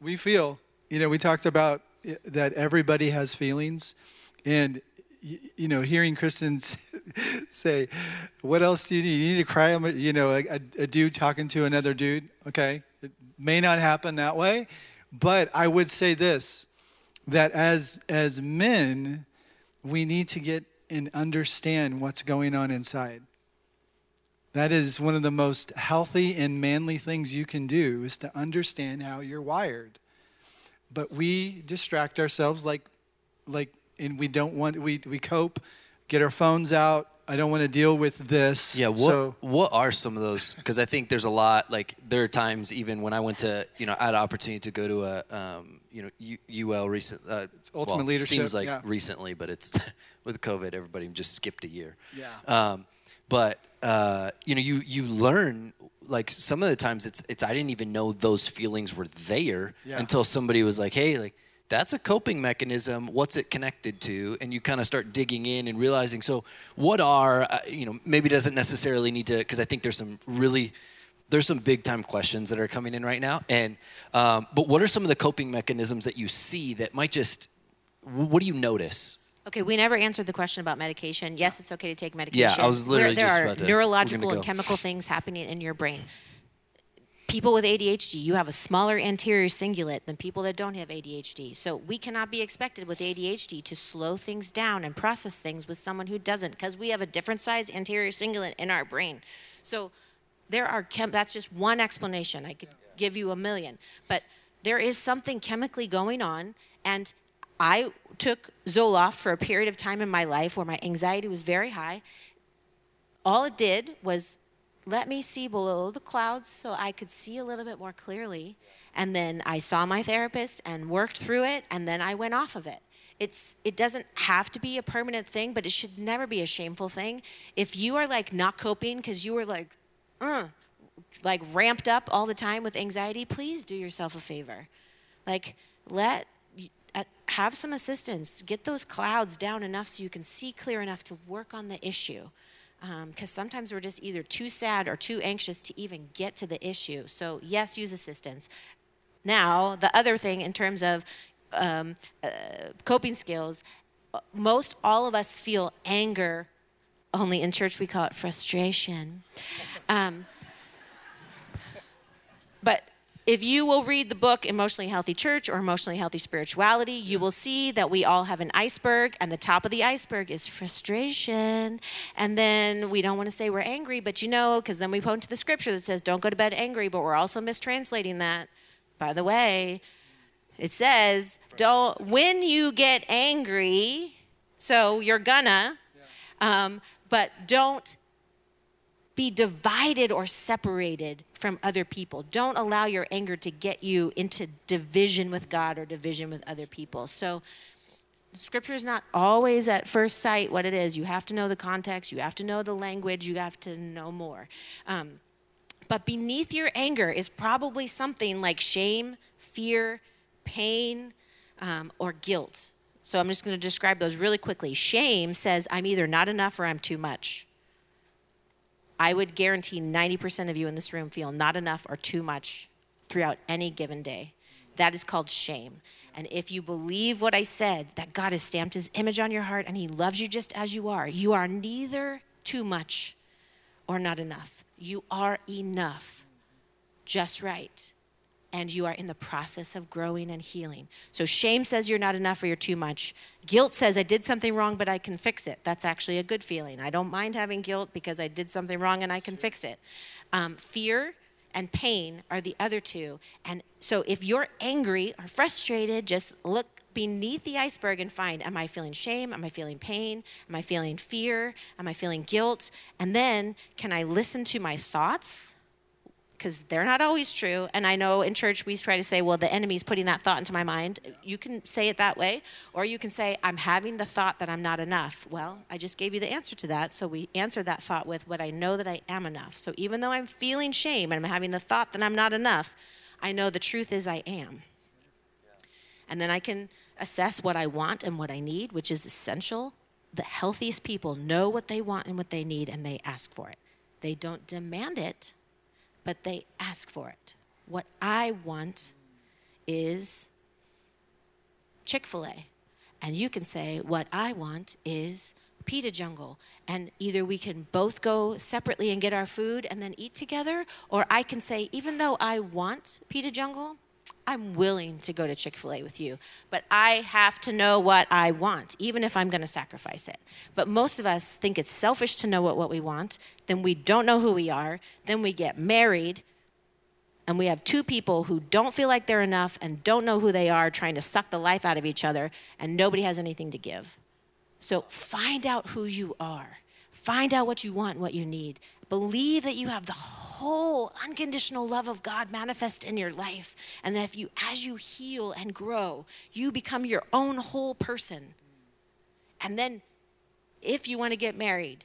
we feel. You know, we talked about eh, that everybody has feelings, and you know, hearing Christians say, "What else do you need? You need to cry." You know, a, a dude talking to another dude. Okay, it may not happen that way, but I would say this: that as as men, we need to get and understand what's going on inside. That is one of the most healthy and manly things you can do is to understand how you're wired. But we distract ourselves like like and we don't want we we cope, get our phones out. I don't want to deal with this. Yeah, what So what are some of those? Because I think there's a lot. Like there are times even when I went to you know I had an opportunity to go to a um, you know U, UL recent. Uh, Ultimate well, Leadership, seems like yeah. recently, but it's with COVID, everybody just skipped a year. Yeah. Um, but uh, you know you you learn like some of the times it's it's I didn't even know those feelings were there Yeah. until somebody was like, hey, like that's a coping mechanism. What's it connected to? And you kind of start digging in and realizing. So, what are uh, you know? Maybe doesn't necessarily need to because I think there's some really there's some big time questions that are coming in right now. And um, but what are some of the coping mechanisms that you see that might just what do you notice? Okay, we never answered the question about medication. Yes, it's okay to take medication. Yeah, I was literally there just are about to- neurological and go. chemical things happening in your brain. People with ADHD, you have a smaller anterior cingulate than people that don't have ADHD. So we cannot be expected with ADHD to slow things down and process things with someone who doesn't, because we have a different size anterior cingulate in our brain. So there are chem- that's just one explanation. I could give you a million, but there is something chemically going on, and I took Zoloft for a period of time in my life where my anxiety was very high. All it did was let me see below the clouds so I could see a little bit more clearly. And then I saw my therapist and worked through it, and then I went off of it. It's it doesn't have to be a permanent thing, but it should never be a shameful thing. If you are like not coping because you were like, uh, like ramped up all the time with anxiety, please do yourself a favor. Like let have some assistance. Get those clouds down enough so you can see clear enough to work on the issue. Because sometimes we're just either too sad or too anxious to even get to the issue. So, yes, use assistance. Now, the other thing in terms of um, uh, coping skills, most all of us feel anger. Only in church we call it frustration. Um, if you will read the book Emotionally Healthy Church or Emotionally Healthy Spirituality, you will see that we all have an iceberg, and the top of the iceberg is frustration. And then we don't want to say we're angry, but you know, because then we point to the scripture that says, don't go to bed angry, but we're also mistranslating that. By the way, it says, don't, when you get angry, so you're gonna, um, but don't be divided or separated from other people. Don't allow your anger to get you into division with God or division with other people. So, scripture is not always at first sight what it is. You have to know the context, you have to know the language, you have to know more. Um, but beneath your anger is probably something like shame, fear, pain, um, or guilt. So I'm just going to describe those really quickly. Shame says, I'm either not enough or I'm too much. I would guarantee 90% of you in this room feel not enough or too much throughout any given day. That is called shame. And if you believe what I said, that God has stamped his image on your heart and he loves you just as you are, you are neither too much or not enough. You are enough, just right and you are in the process of growing and healing. So shame says you're not enough or you're too much. Guilt says I did something wrong, but I can fix it. That's actually a good feeling. I don't mind having guilt because I did something wrong and I can fix it. Um, fear and pain are the other two. And so if you're angry or frustrated, just look beneath the iceberg and find am I feeling shame? Am I feeling pain? Am I feeling fear? Am I feeling guilt? And then can I listen to my thoughts? Because they're not always true. And I know in church we try to say, well, the enemy's putting that thought into my mind. You can say it that way, or you can say, I'm having the thought that I'm not enough. Well, I just gave you the answer to that. So we answer that thought with what I know that I am enough. So even though I'm feeling shame and I'm having the thought that I'm not enough, I know the truth is I am. And then I can assess what I want and what I need, which is essential. The healthiest people know what they want and what they need, and they ask for it. They don't demand it, but they ask for it. What I want is Chick fil A. And you can say, What I want is Pita Jungle. And either we can both go separately and get our food and then eat together, or I can say, Even though I want Pita Jungle, I'm willing to go to Chick fil A with you, but I have to know what I want, even if I'm going to sacrifice it. But most of us think it's selfish to know what, what we want, then we don't know who we are, then we get married, and we have two people who don't feel like they're enough and don't know who they are, trying to suck the life out of each other, and nobody has anything to give. So find out who you are, find out what you want and what you need, Believe that you have the whole unconditional love of God manifest in your life. And that if you, as you heal and grow, you become your own whole person. And then, if you want to get married,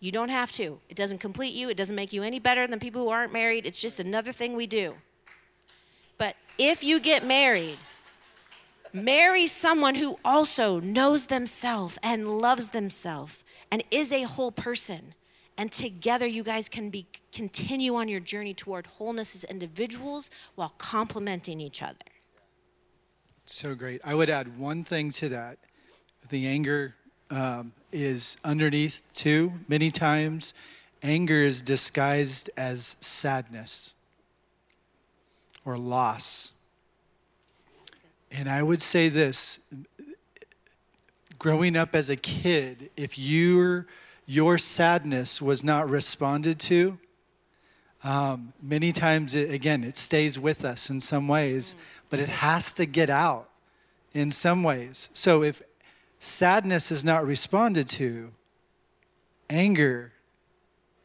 you don't have to. It doesn't complete you, it doesn't make you any better than people who aren't married. It's just another thing we do. But if you get married, marry someone who also knows themselves and loves themselves and is a whole person and together you guys can be continue on your journey toward wholeness as individuals while complementing each other. So great. I would add one thing to that. The anger um, is underneath too. Many times anger is disguised as sadness or loss. And i would say this. Growing up as a kid if you're your sadness was not responded to, um, many times, it, again, it stays with us in some ways, but it has to get out in some ways. So if sadness is not responded to, anger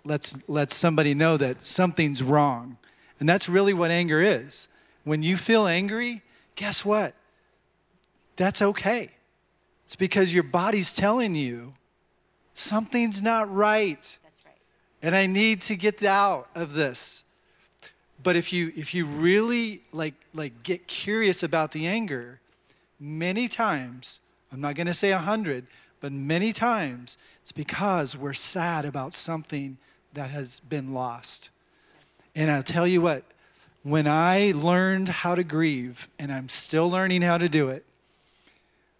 lets, lets somebody know that something's wrong. And that's really what anger is. When you feel angry, guess what? That's okay. It's because your body's telling you something's not right. That's right. And I need to get out of this. But if you if you really like like get curious about the anger, many times, I'm not going to say a hundred, but many times it's because we're sad about something that has been lost. And I'll tell you what, when I learned how to grieve, and I'm still learning how to do it,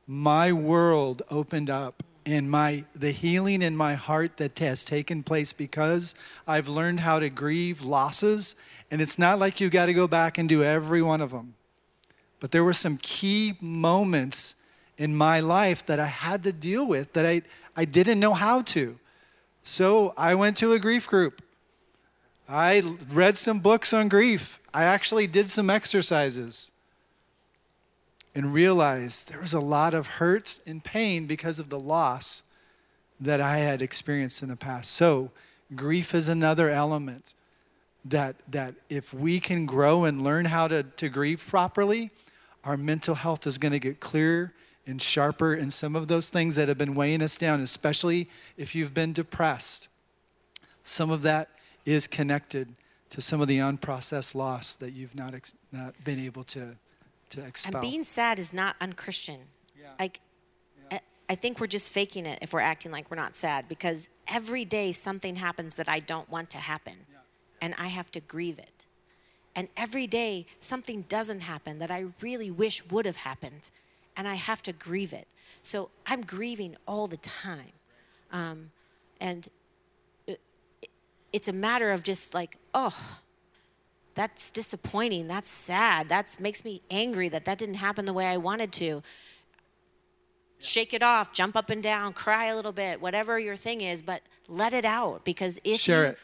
my world opened up in my the healing in my heart that has taken place because I've learned how to grieve losses And it's not like you got to go back and do every one of them. But there were some key moments in my life that I had to deal with that I, I didn't know how to. So I went to a grief group. I read some books on grief. I actually did some exercises and realized there was a lot of hurt and pain because of the loss that I had experienced in the past. So, grief is another element that, that if we can grow and learn how to, to grieve properly, our mental health is going to get clearer and sharper in some of those things that have been weighing us down, especially if you've been depressed. Some of that is connected to some of the unprocessed loss that you've not, ex- not been able to, to expel. And being sad is not unchristian. Yeah. Like, I- I think we're just faking it if we're acting like we're not sad because every day something happens that I don't want to happen. And I have to grieve it. And every day something doesn't happen that I really wish would have happened. And I have to grieve it. So I'm grieving all the time. Um, and it, it's a matter of just like, oh, that's disappointing. That's sad. That makes me angry that that didn't happen the way I wanted to. Shake it off, jump up and down, cry a little bit, whatever your thing is, but let it out because if Share you, it.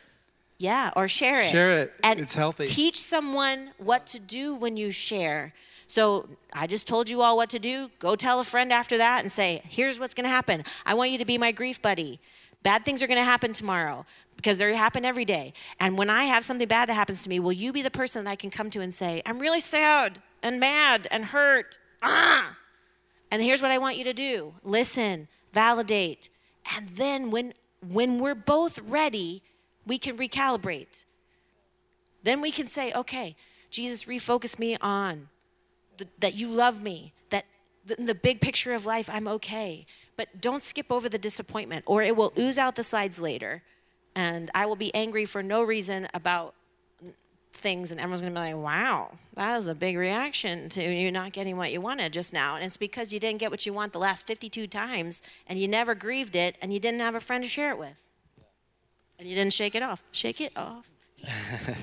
yeah, or share it. Share it. And It's healthy. Teach someone what to do when you share. So I just told you all what to do. Go tell a friend after that and say, here's what's going to happen. I want you to be my grief buddy. Bad things are going to happen tomorrow because they happen every day. And when I have something bad that happens to me, will you be the person that I can come to and say, I'm really sad and mad and hurt? Ah! And here's what I want you to do listen, validate. And then when, when we're both ready, we can recalibrate. Then we can say, okay, Jesus, refocus me on th- that you love me, that in the big picture of life, I'm okay. But don't skip over the disappointment, or it will ooze out the sides later. And I will be angry for no reason about things, and everyone's gonna be like, wow, that was a big reaction to you not getting what you wanted just now. And it's because you didn't get what you want the last 52 times, and you never grieved it, and you didn't have a friend to share it with. And you didn't shake it off. Shake it off.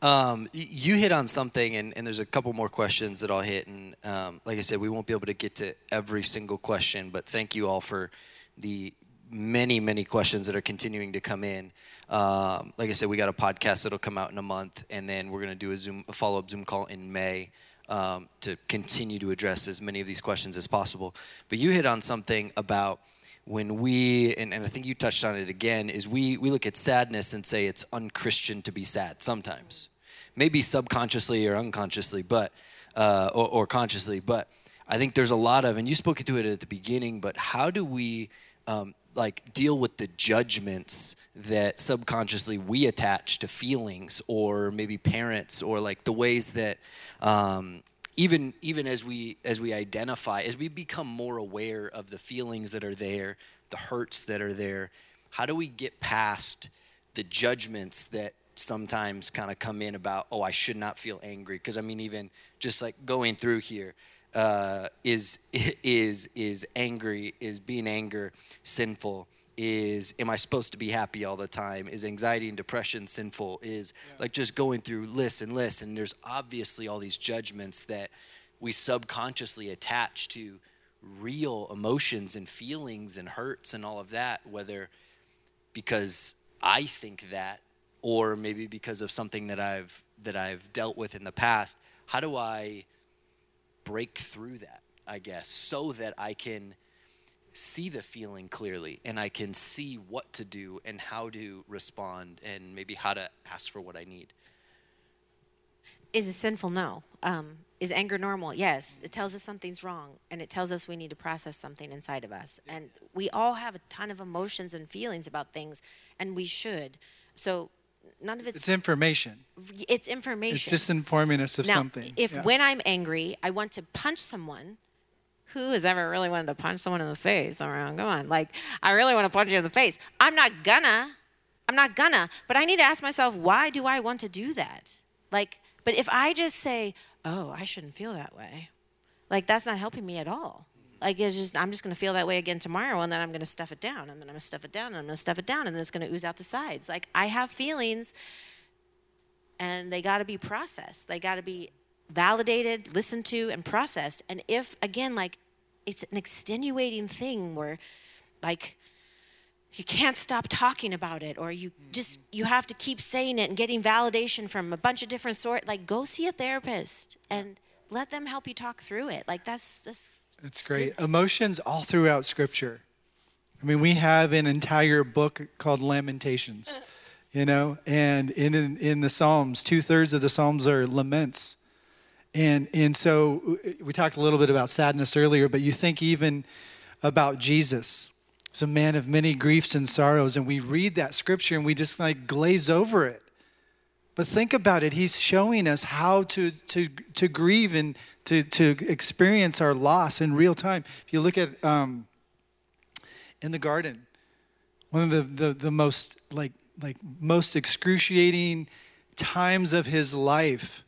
Um, you hit on something, and, and there's a couple more questions that I'll hit. And um, like I said, we won't be able to get to every single question, but thank you all for the many, many questions that are continuing to come in. Um, like I said, we got a podcast that'll come out in a month, and then we're going to do a Zoom, a follow-up Zoom call in May um, to continue to address as many of these questions as possible. But you hit on something about when we and, and i think you touched on it again is we we look at sadness and say it's unchristian to be sad sometimes maybe subconsciously or unconsciously but uh, or, or consciously but i think there's a lot of and you spoke to it at the beginning but how do we um, like deal with the judgments that subconsciously we attach to feelings or maybe parents or like the ways that um, even even as we as we identify as we become more aware of the feelings that are there the hurts that are there how do we get past the judgments that sometimes kind of come in about oh i should not feel angry because i mean even just like going through here uh, is is is angry is being anger sinful is am i supposed to be happy all the time? Is anxiety and depression sinful? Is like just going through lists and lists and there's obviously all these judgments that we subconsciously attach to real emotions and feelings and hurts and all of that whether because i think that or maybe because of something that i've that i've dealt with in the past. How do i break through that i guess so that i can see the feeling clearly and I can see what to do and how to respond and maybe how to ask for what I need. Is it sinful? No. Um, is anger normal? Yes. It tells us something's wrong, and it tells us we need to process something inside of us. And we all have a ton of emotions and feelings about things, and we should. So none of it's It's information. it's information. It's just informing us of now, something. if Yeah. when I'm angry, I want to punch someone, who has ever really wanted to punch someone in the face around? Come on, like I really want to punch you in the face. I'm not gonna. I'm not gonna. But I need to ask myself, why do I want to do that? Like, but if I just say, oh, I shouldn't feel that way, like that's not helping me at all. Like it's just I'm just gonna feel that way again tomorrow, and then I'm gonna stuff it down, and then I'm gonna stuff it down, and I'm gonna stuff it down, and then it's gonna ooze out the sides. Like I have feelings and they got to be processed. They got to be validated, listened to, and processed. And if, again, like it's an extenuating thing where, like, you can't stop talking about it or you mm-hmm. just you have to keep saying it and getting validation from a bunch of different sort like go see a therapist and let them help you talk through it like that's that's It's great. Emotions all throughout Scripture. I mean, we have an entire book called Lamentations, you know, and in in, in the Psalms, two thirds of the Psalms are laments, and and so uh, we talked a little bit about sadness earlier, but you think even about Jesus. He's a man of many griefs and sorrows, and we read that scripture and we just like glaze over it. But think about it. He's showing us how to, to, to grieve and to, to experience our loss in real time. If you look at um, in the garden, one of the, the, the most like like most excruciating times of his life,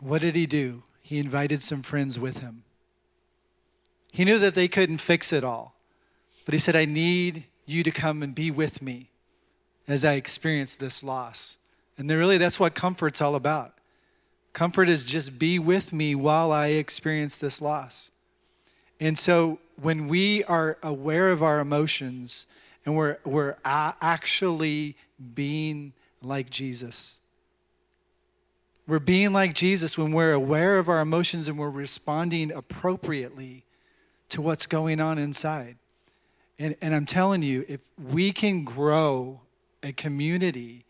what did he do? He invited some friends with him. He knew that they couldn't fix it all, but he said, I need you to come and be with me as I experience this loss. And then really, that's what comfort's all about. Comfort is just be with me while I experience this loss. And so when we are aware of our emotions and we're, we're actually being like Jesus, we're being like Jesus when we're aware of our emotions and we're responding appropriately to what's going on inside. And, and I'm telling you, if we can grow a community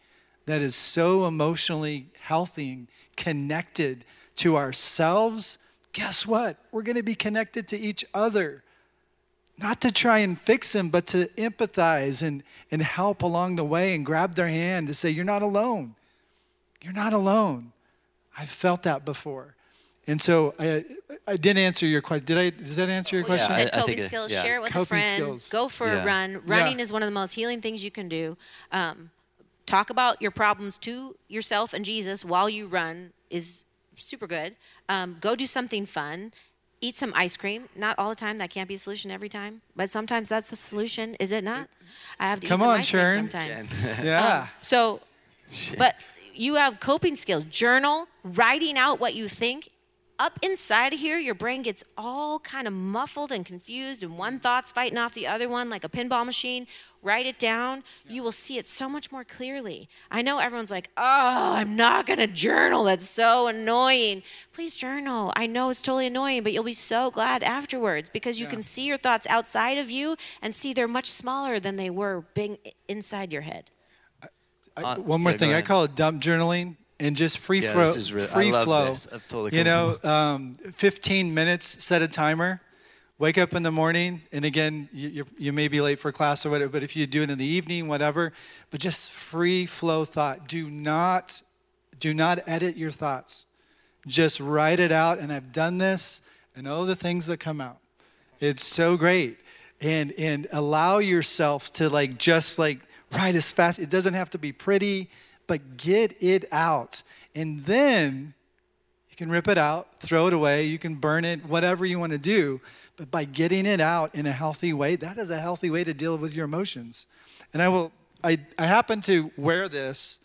that is so emotionally healthy and connected to ourselves, guess what? We're going to be connected to each other. Not to try and fix them, but to empathize and, and help along the way and grab their hand to say, You're not alone. You're not alone. I've felt that before. And so I, I didn't answer your question. Did I? Does that answer your Well, you question? I- said I coping think it- skills. yeah. Share it with a friend. skills. Go for Yeah. a run. Running Yeah. is one of the most healing things you can do. Um, talk about your problems to yourself and Jesus while you run is super good. Um, go do something fun. Eat some ice cream. Not all the time. That can't be a solution every time. But sometimes that's the solution. Is it not? I have to Come eat some on, ice cream Sharon. sometimes. yeah. So, but you have coping skills. Journal, writing out what you think. Up inside of here, your brain gets all kind of muffled and confused, and one thought's fighting off the other one like a pinball machine. Write it down. You will see it so much more clearly. I know everyone's like, oh, I'm not going to journal. That's so annoying. Please journal. I know it's totally annoying, but you'll be so glad afterwards because you can see your thoughts outside of you and see they're much smaller than they were being inside your head. I- uh, one more yeah, thing, I call it dump journaling and just free Yeah, flow. this is re- I free flow. totally you know, um, 15 minutes. Set a timer. Wake up in the morning, and again, you, you, you may be late for class or whatever. But if you do it in the evening, whatever. But just free flow thought. Do not, do not edit your thoughts. Just write it out. And I've done this, and all the things that come out. It's so great. And and allow yourself to like just like write as fast. It doesn't have to be pretty, but get it out. And then you can rip it out, throw it away, you can burn it, whatever you want to do. But by getting it out in a healthy way, that is a healthy way to deal with your emotions. And I will I, I happen to wear this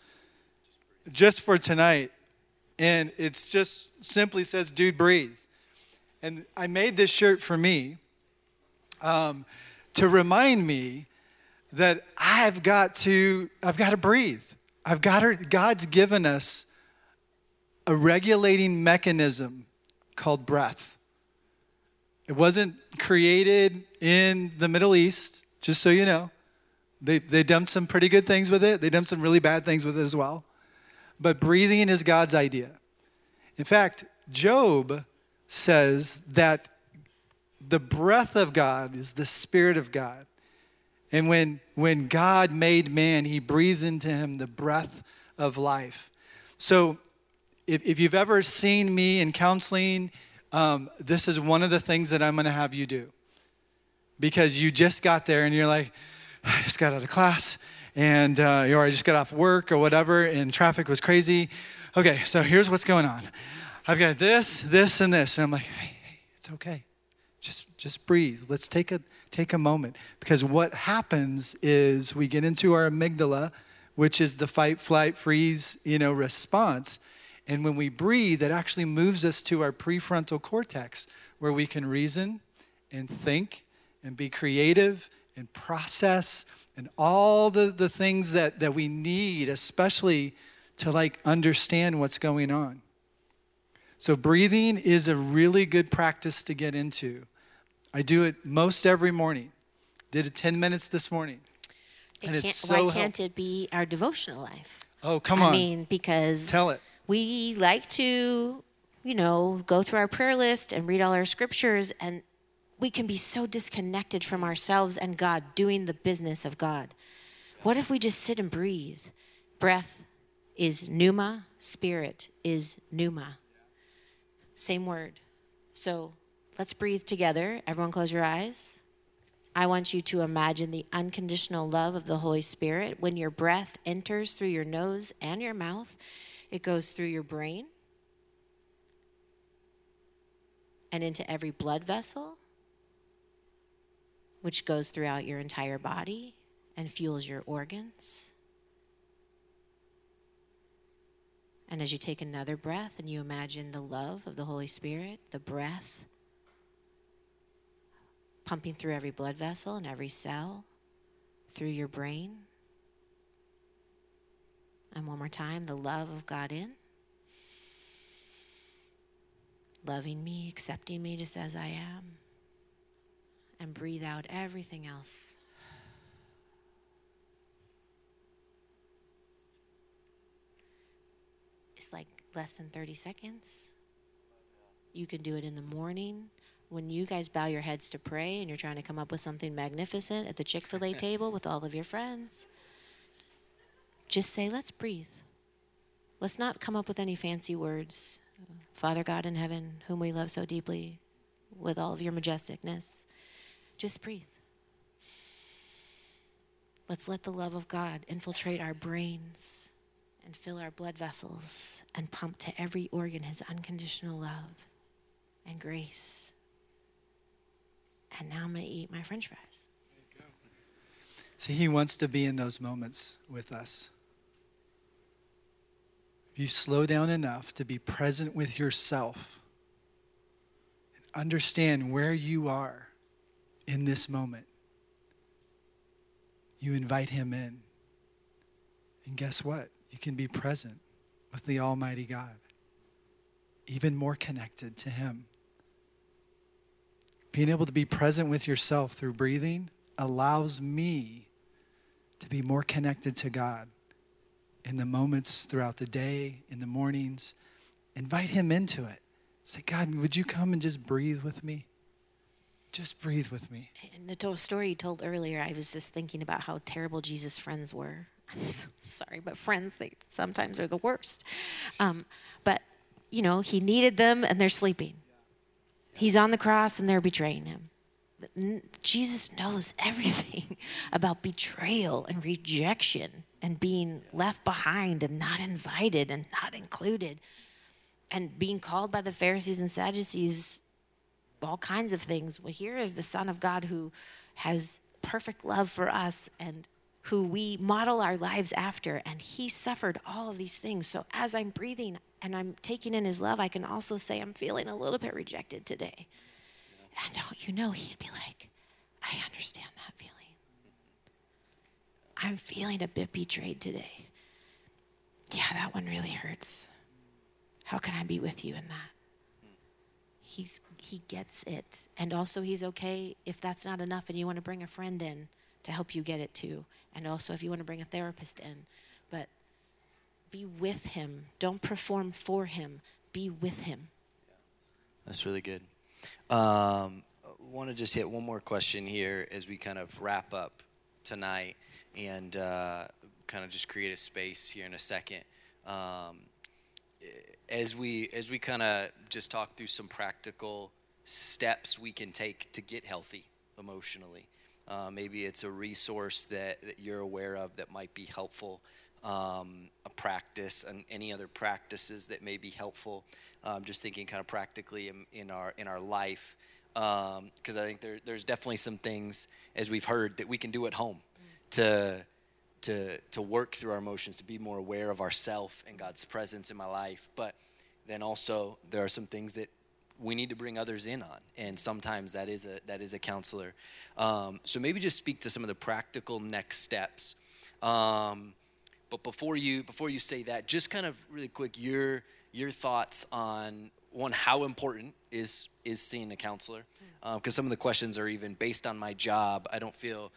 just for tonight. And it's just simply says, dude, breathe. And I made this shirt for me um, to remind me that I've got to I've got to breathe. I've got to, God's given us a regulating mechanism called breath. It wasn't created in the Middle East, just so you know. They, they done some pretty good things with it. They done some really bad things with it as well. But breathing is God's idea. In fact, Job says that the breath of God is the Spirit of God. And when, when God made man, he breathed into him the breath of life. So if, if you've ever seen me in counseling, um, this is one of the things that I'm going to have you do. Because you just got there and you're like, I just got out of class and uh, or I just got off work or whatever and traffic was crazy. Okay, so here's what's going on. I've got this, this, and this. And I'm like, hey, hey, it's okay. Just just breathe. Let's take a take a moment. Because what happens is we get into our amygdala, which is the fight, flight, freeze, you know, response. And when we breathe, it actually moves us to our prefrontal cortex, where we can reason and think and be creative and process and all the, the things that, that we need, especially to like understand what's going on. So breathing is a really good practice to get into. I do it most every morning. Did it 10 minutes this morning. It And it's so why can't it be our devotional life? Oh, come on. I mean, because Tell it. we like to, you know, go through our prayer list and read all our scriptures, and we can be so disconnected from ourselves and God doing the business of God. What if we just sit and breathe? Breath is pneuma, spirit is pneuma. Same word. So let's breathe together. Everyone, close your eyes. I want you to imagine the unconditional love of the Holy Spirit. When your breath enters through your nose and your mouth, it goes through your brain and into every blood vessel, which goes throughout your entire body and fuels your organs. And as you take another breath and you imagine the love of the Holy Spirit, the breath pumping through every blood vessel and every cell, through your brain. And one more time, the love of God in. Loving me, accepting me just as I am. And breathe out everything else. It's like less than 30 seconds. You can do it in the morning when you guys bow your heads to pray and you're trying to come up with something magnificent at the Chick fil A table with all of your friends. Just say, let's breathe. Let's not come up with any fancy words. Father God in heaven, whom we love so deeply, with all of your majesticness. Just breathe. Let's let the love of God infiltrate our brains and fill our blood vessels and pump to every organ his unconditional love and grace. And now I'm going to eat my french fries. See, he wants to be in those moments with us. If you slow down enough to be present with yourself and understand where you are in this moment, you invite him in. And guess what? You can be present with the Almighty God, even more connected to him. Being able to be present with yourself through breathing allows me to be more connected to God in the moments throughout the day, in the mornings. Invite Him into it. Say, God, would you come and just breathe with me? Just breathe with me. In the story you told earlier, I was just thinking about how terrible Jesus' friends were. I'm so sorry, but friends, they sometimes are the worst. Um, but, you know, he needed them and they're sleeping. He's on the cross and they're betraying him. Jesus knows everything about betrayal and rejection and being left behind and not invited and not included and being called by the Pharisees and Sadducees all kinds of things. Well, here is the Son of God who has perfect love for us and who we model our lives after. And he suffered all of these things. So as I'm breathing and I'm taking in his love, I can also say, I'm feeling a little bit rejected today. And don't you know, he'd be like, I understand that feeling. I'm feeling a bit betrayed today. Yeah, that one really hurts. How can I be with you in that? he's he gets it and also he's okay if that's not enough and you want to bring a friend in to help you get it too and also if you want to bring a therapist in but be with him don't perform for him be with him That's really good. Um, want to just hit one more question here as we kind of wrap up tonight and uh, kind of just create a space here in a second. Um, as we as we kind of just talk through some practical steps we can take to get healthy emotionally. Uh, maybe it's a resource that, that you're aware of that might be helpful, um, a practice, and any other practices that may be helpful. Um, just thinking kind of practically in, in our in our life, because I think there, there's definitely some things as we've heard that we can do at home to to to work through our emotions, to be more aware of ourself and God's presence in my life. But then also there are some things that we need to bring others in on, and sometimes that is a that is a counselor. Um, so maybe just speak to some of the practical next steps. Um, but before you before you say that, just kind of really quick your your thoughts on one how important is is seeing a counselor because um, some of the questions are even based on my job. I don't feel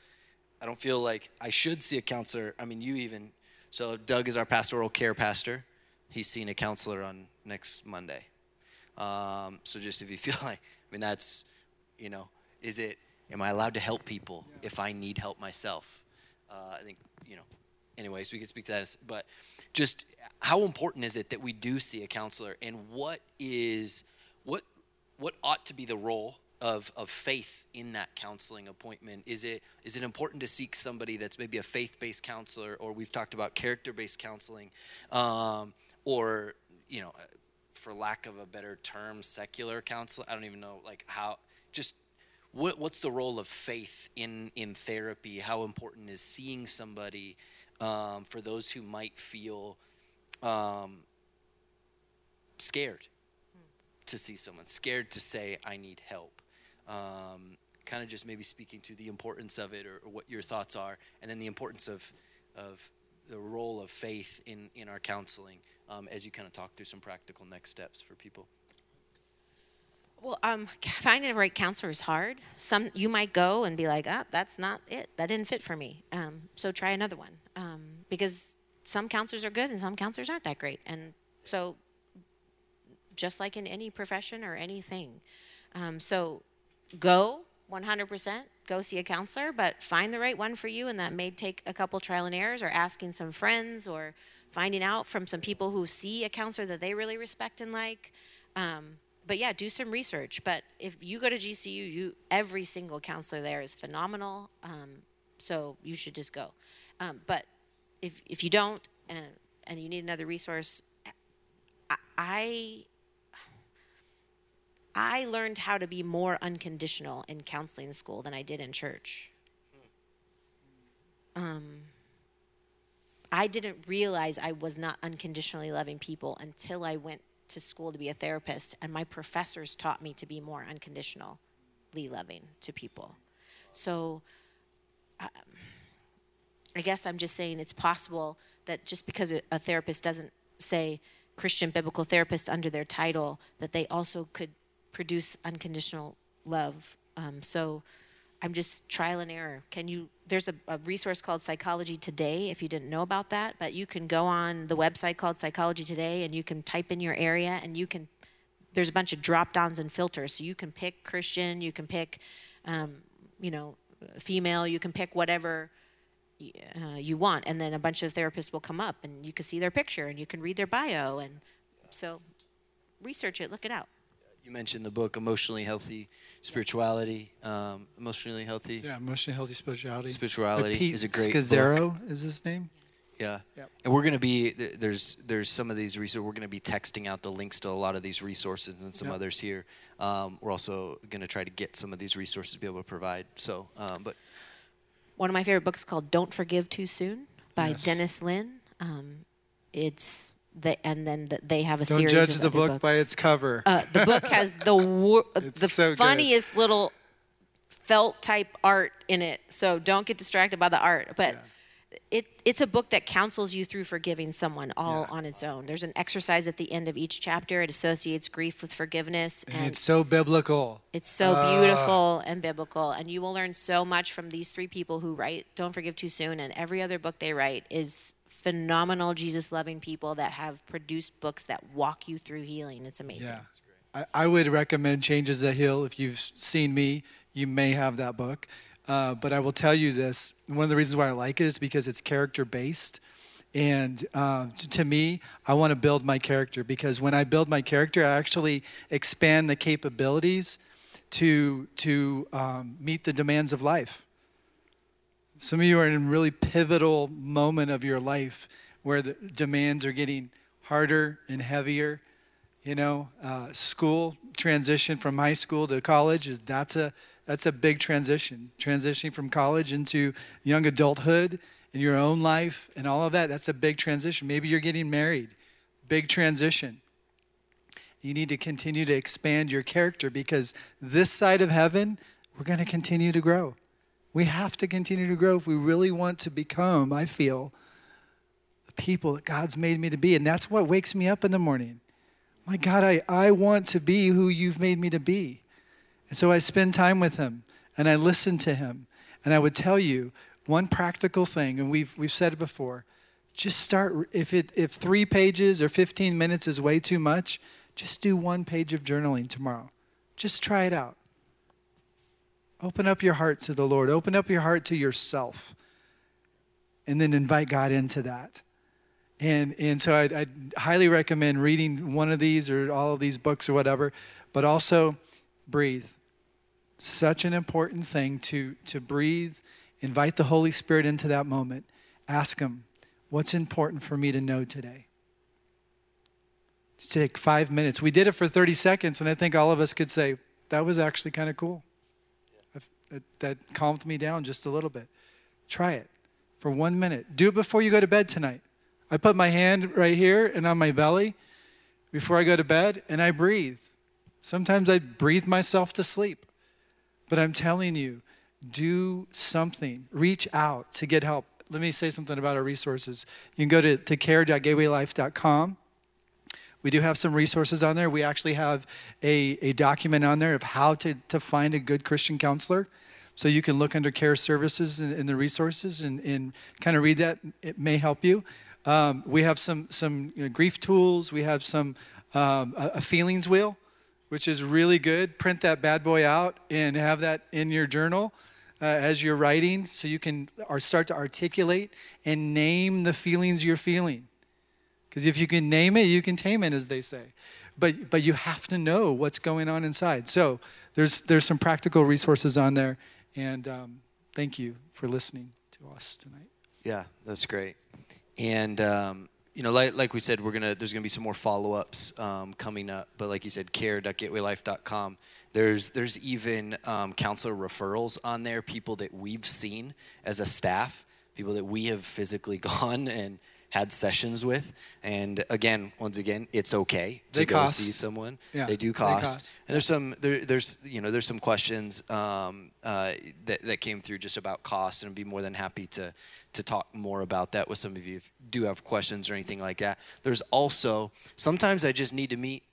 I don't feel like I should see a counselor. I mean, you even so. Doug is our pastoral care pastor. He's seeing a counselor on next Monday. Um, so just if you feel like, I mean, that's you know, is it? Am I allowed to help people if I need help myself? Uh, I think you know anyways, we can speak to that. But just how important is it that we do see a counselor, and what is what what ought to be the role of, of faith in that counseling appointment? Is it is it important to seek somebody that's maybe a faith based counselor, or we've talked about character based counseling, um, or you know, for lack of a better term, secular counseling? I don't even know like how just what, what's the role of faith in in therapy? How important is seeing somebody um, for those who might feel um, scared to see someone, scared to say, I need help. Um, kind of just maybe speaking to the importance of it or, or, what your thoughts are, and then the importance of, of the role of faith in, in our counseling um, as you kind of talk through some practical next steps for people. Well, um, finding the right counselor is hard. Some you might go and be like, "Ah, that's not it. That didn't fit for me." Um, so try another one because some counselors are good and some counselors aren't that great. And so, just like in any profession or anything, um, so go 100%. Go see a counselor, but find the right one for you, and that may take a couple trial and errors, or asking some friends, or finding out from some people who see a counselor that they really respect and like. Um, but yeah, do some research. But if you go to GCU, you every single counselor there is phenomenal. Um, so you should just go. Um, but if if you don't and and you need another resource, I I learned how to be more unconditional in counseling school than I did in church. Um, I didn't realize I was not unconditionally loving people until I went to school to be a therapist, and my professors taught me to be more unconditionally loving to people. So um, I guess I'm just saying it's possible that just because a, therapist doesn't say Christian biblical therapist under their title, that they also could produce unconditional love. Um, so I'm just trial and error. Can you? There's a, a, resource called Psychology Today. If you didn't know about that, but you can go on the website called Psychology Today, and you can type in your area, and you can. There's a bunch of drop downs and filters, so you can pick Christian, you can pick, um, you know, female, you can pick whatever uh, you want, and then a bunch of therapists will come up, and you can see their picture, and you can read their bio, and so research it, look it out. You mentioned the book emotionally healthy spirituality um, emotionally healthy. Yeah emotionally healthy spirituality. Spirituality Pete is a great Scazzero book. is his name? Yeah. Yep. and we're going to be there's there's some of these resources we're going to be texting out the links to a lot of these resources and some yep. others here. Um, we're also going to try to get some of these resources to be able to provide so um, but one of my favorite books is called don't forgive too soon by yes. dennis Linn. um, it's the, and then the, they have a Don't series. Don't judge the book books. by its cover. Uh, the book has the wor- the so funniest good. little felt type art in it. So don't get distracted by the art. But yeah. It it's a book that counsels you through forgiving someone all yeah. on its own. There's an exercise at the end of each chapter. It associates grief with forgiveness, and, and it's so biblical. It's so uh. beautiful and biblical, and you will learn so much from these three people who write "Don't Forgive Too Soon," and every other book they write is phenomenal Jesus loving people that have produced books that walk you through healing. It's amazing. Yeah. I, I would recommend Changes That Heal. If you've seen me, you may have that book. Uh, but I will tell you this one of the reasons why I like it is because it's character based. And uh, to me, I want to build my character because when I build my character, I actually expand the capabilities to, to um, meet the demands of life. Some of you are in a really pivotal moment of your life where the demands are getting harder and heavier. You know, uh, school transition from high school to college is that's a that's a big transition. Transitioning from college into young adulthood in your own life and all of that. That's a big transition. Maybe you're getting married, big transition. You need to continue to expand your character because this side of heaven, we're going to continue to grow. We have to continue to grow if we really want to become, I feel, the people that God's made me to be. And that's what wakes me up in the morning. My God, I, I want to be who you've made me to be. And so I spend time with Him and I listen to Him. And I would tell you one practical thing, and we've, we've said it before just start, if, it, if three pages or 15 minutes is way too much, just do one page of journaling tomorrow. Just try it out. Open up your heart to the Lord, open up your heart to yourself, and then invite God into that. And, and so I'd, I'd, highly recommend reading one of these or all of these books or whatever, but also breathe. Such an important thing to, to breathe, invite the Holy Spirit into that moment. Ask Him, what's important for me to know today? Just take five minutes. We did it for 30 seconds, and I think all of us could say, that was actually kind of cool. That calmed me down just a little bit. Try it for one minute. Do it before you go to bed tonight. I put my hand right here and on my belly before I go to bed and I breathe. Sometimes I breathe myself to sleep. But I'm telling you, do something. Reach out to get help. Let me say something about our resources. You can go to, to care.gatewaylife.com. We do have some resources on there. We actually have a, a document on there of how to, to find a good Christian counselor. So you can look under care services in, in the resources and, and kind of read that. It may help you. Um, we have some some you know, grief tools. We have some um, a, a, feelings wheel, which is really good. Print that bad boy out and have that in your journal uh, as you're writing, so you can start to articulate and name the feelings you're feeling. Because if you can name it, you can tame it, as they say. But but you have to know what's going on inside. So there's there's some practical resources on there, and um, thank you for listening to us tonight. Yeah, that's great. And um, you know, like, like we said, we're gonna there's gonna be some more follow ups um, coming up. But like you said, care.gatewaylife.com. There's there's even um, counselor referrals on there. People that we've seen as a staff, people that we have physically gone and had sessions with. And again, once again, it's okay to they go cost. see someone. Yeah, they do cost. They cost. And there's some there, there's you know there's some questions um, uh, that that came through just about cost, and I'd be more than happy to to talk more about that with some of you if you do have questions or anything like that. There's also sometimes I just need to meet.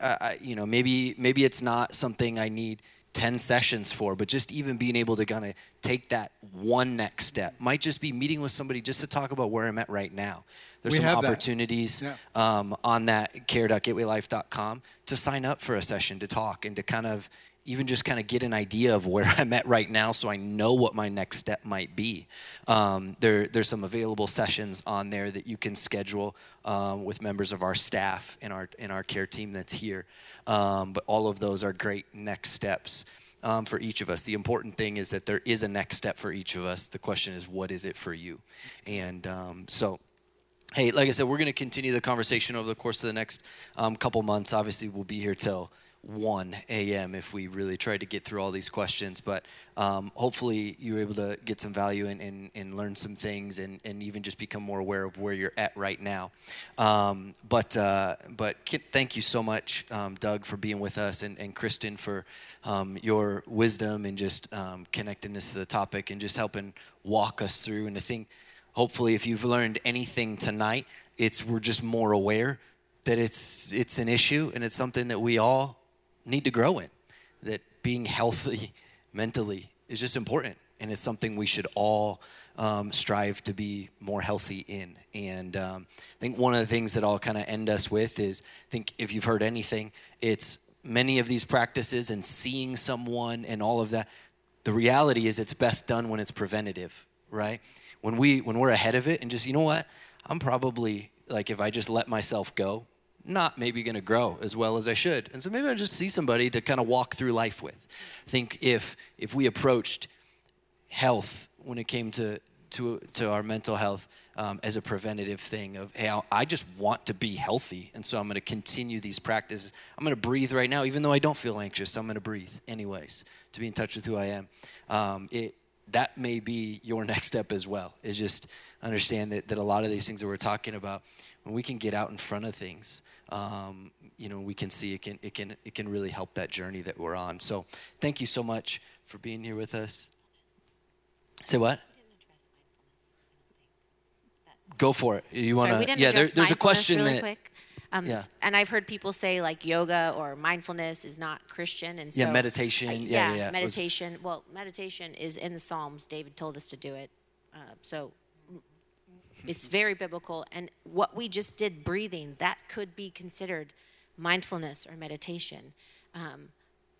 Uh, I, you know, maybe maybe it's not something I need 10 sessions for, but just even being able to kind of take that one next step might just be meeting with somebody just to talk about where I'm at right now. There's We some opportunities Yeah. um, on that care.gatewaylife.com to sign up for a session to talk and to kind of even just kind of get an idea of where I'm at right now so I know what my next step might be. Um, there, there's some available sessions on there that you can schedule um, with members of our staff and our, in our care team that's here. Um, but all of those are great next steps. Um, for each of us. The important thing is that there is a next step for each of us. The question is, what is it for you? And um, so, hey, like I said, we're going to continue the conversation over the course of the next um, couple months. Obviously, we'll be here till 1 a.m. if we really try to get through all these questions. But um, hopefully, you were able to get some value and, and, and learn some things and, and even just become more aware of where you're at right now. Um, but uh, but Kit, thank you so much, um, Doug, for being with us and, and Kristen for um, your wisdom and just um, connectedness to the topic and just helping walk us through. And I think hopefully, if you've learned anything tonight, it's we're just more aware that it's it's an issue and it's something that we all need to grow in. That being healthy mentally is just important, and it's something we should all um, strive to be more healthy in. And um, I think one of the things that I'll kind of end us with is I think if you've heard anything, it's many of these practices and seeing someone and all of that. The reality is, it's best done when it's preventative, right? When we when we're ahead of it and just you know what, I'm probably like if I just let myself go, not maybe going to grow as well as I should. And so maybe I just see somebody to kind of walk through life with. I think if if we approached health when it came to to to our mental health um, as a preventative thing of hey I- just want to be healthy and so I'm going to continue these practices. I'm going to breathe right now even though I don't feel anxious. I'm going to breathe anyways to be in touch with who I am. Um, it that may be your next step as well is just understand that, that a lot of these things that we're talking about when we can get out in front of things um, you know we can see it can it can it can really help that journey that we're on so thank you so much for being here with us say what go for it you want to yeah there, there's a question really that, quick. Um, yeah. And I've heard people say like yoga or mindfulness is not Christian, and so yeah, meditation. Yeah, yeah, yeah, meditation. Was, well, meditation is in the Psalms. David told us to do it, uh, so it's very biblical. And what we just did, breathing, that could be considered mindfulness or meditation. Um,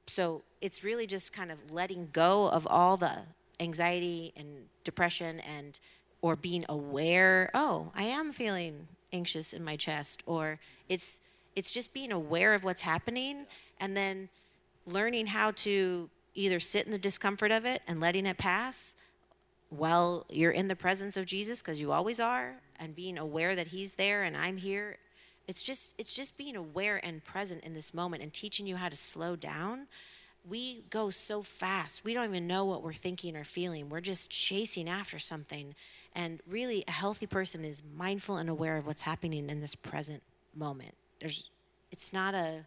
so it's really just kind of letting go of all the anxiety and depression and or being aware oh i am feeling anxious in my chest or it's it's just being aware of what's happening and then learning how to either sit in the discomfort of it and letting it pass while you're in the presence of Jesus because you always are and being aware that he's there and I'm here it's just it's just being aware and present in this moment and teaching you how to slow down we go so fast we don't even know what we're thinking or feeling we're just chasing after something and really, a healthy person is mindful and aware of what's happening in this present moment. There's, it's not a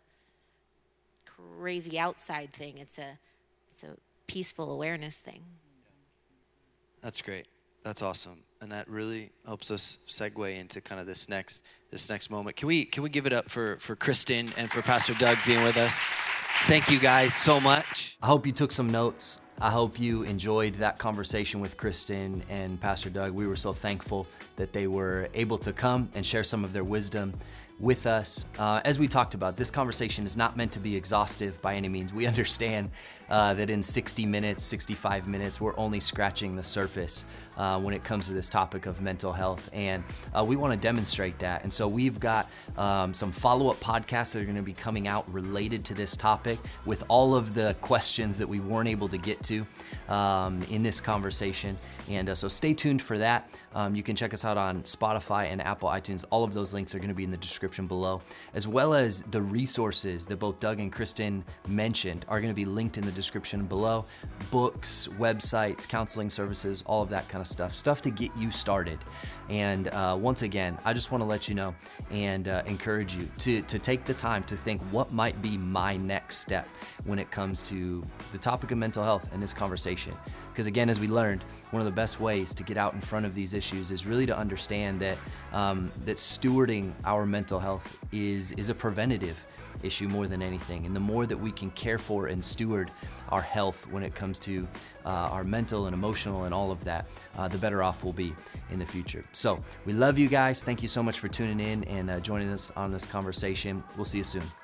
crazy outside thing. It's a, it's a peaceful awareness thing. That's great. That's awesome, and that really helps us segue into kind of this next this next moment. Can we can we give it up for for Kristen and for Pastor Doug being with us? Thank you guys so much. I hope you took some notes. I hope you enjoyed that conversation with Kristen and Pastor Doug. We were so thankful that they were able to come and share some of their wisdom with us. Uh, as we talked about, this conversation is not meant to be exhaustive by any means. We understand uh, that in 60 minutes, 65 minutes, we're only scratching the surface uh, when it comes to this topic of mental health. And uh, we want to demonstrate that. And so we've got um, some follow up podcasts that are going to be coming out related to this topic with all of the questions that we weren't able to get to um, in this conversation. And uh, so stay tuned for that. Um, you can check us out on Spotify and Apple iTunes. All of those links are going to be in the description below, as well as the resources that both Doug and Kristen mentioned are going to be linked in the description below books, websites, counseling services, all of that kind of stuff. Stuff to get you started. And uh, once again, I just want to let you know and uh, encourage you to, to take the time to think what might be my next step when it comes to the topic of mental health and this conversation. Because again, as we learned, one of the best ways to get out in front of these issues is really to understand that um, that stewarding our mental health is is a preventative issue more than anything. And the more that we can care for and steward our health when it comes to uh, our mental and emotional and all of that, uh, the better off we'll be in the future. So we love you guys. Thank you so much for tuning in and uh, joining us on this conversation. We'll see you soon.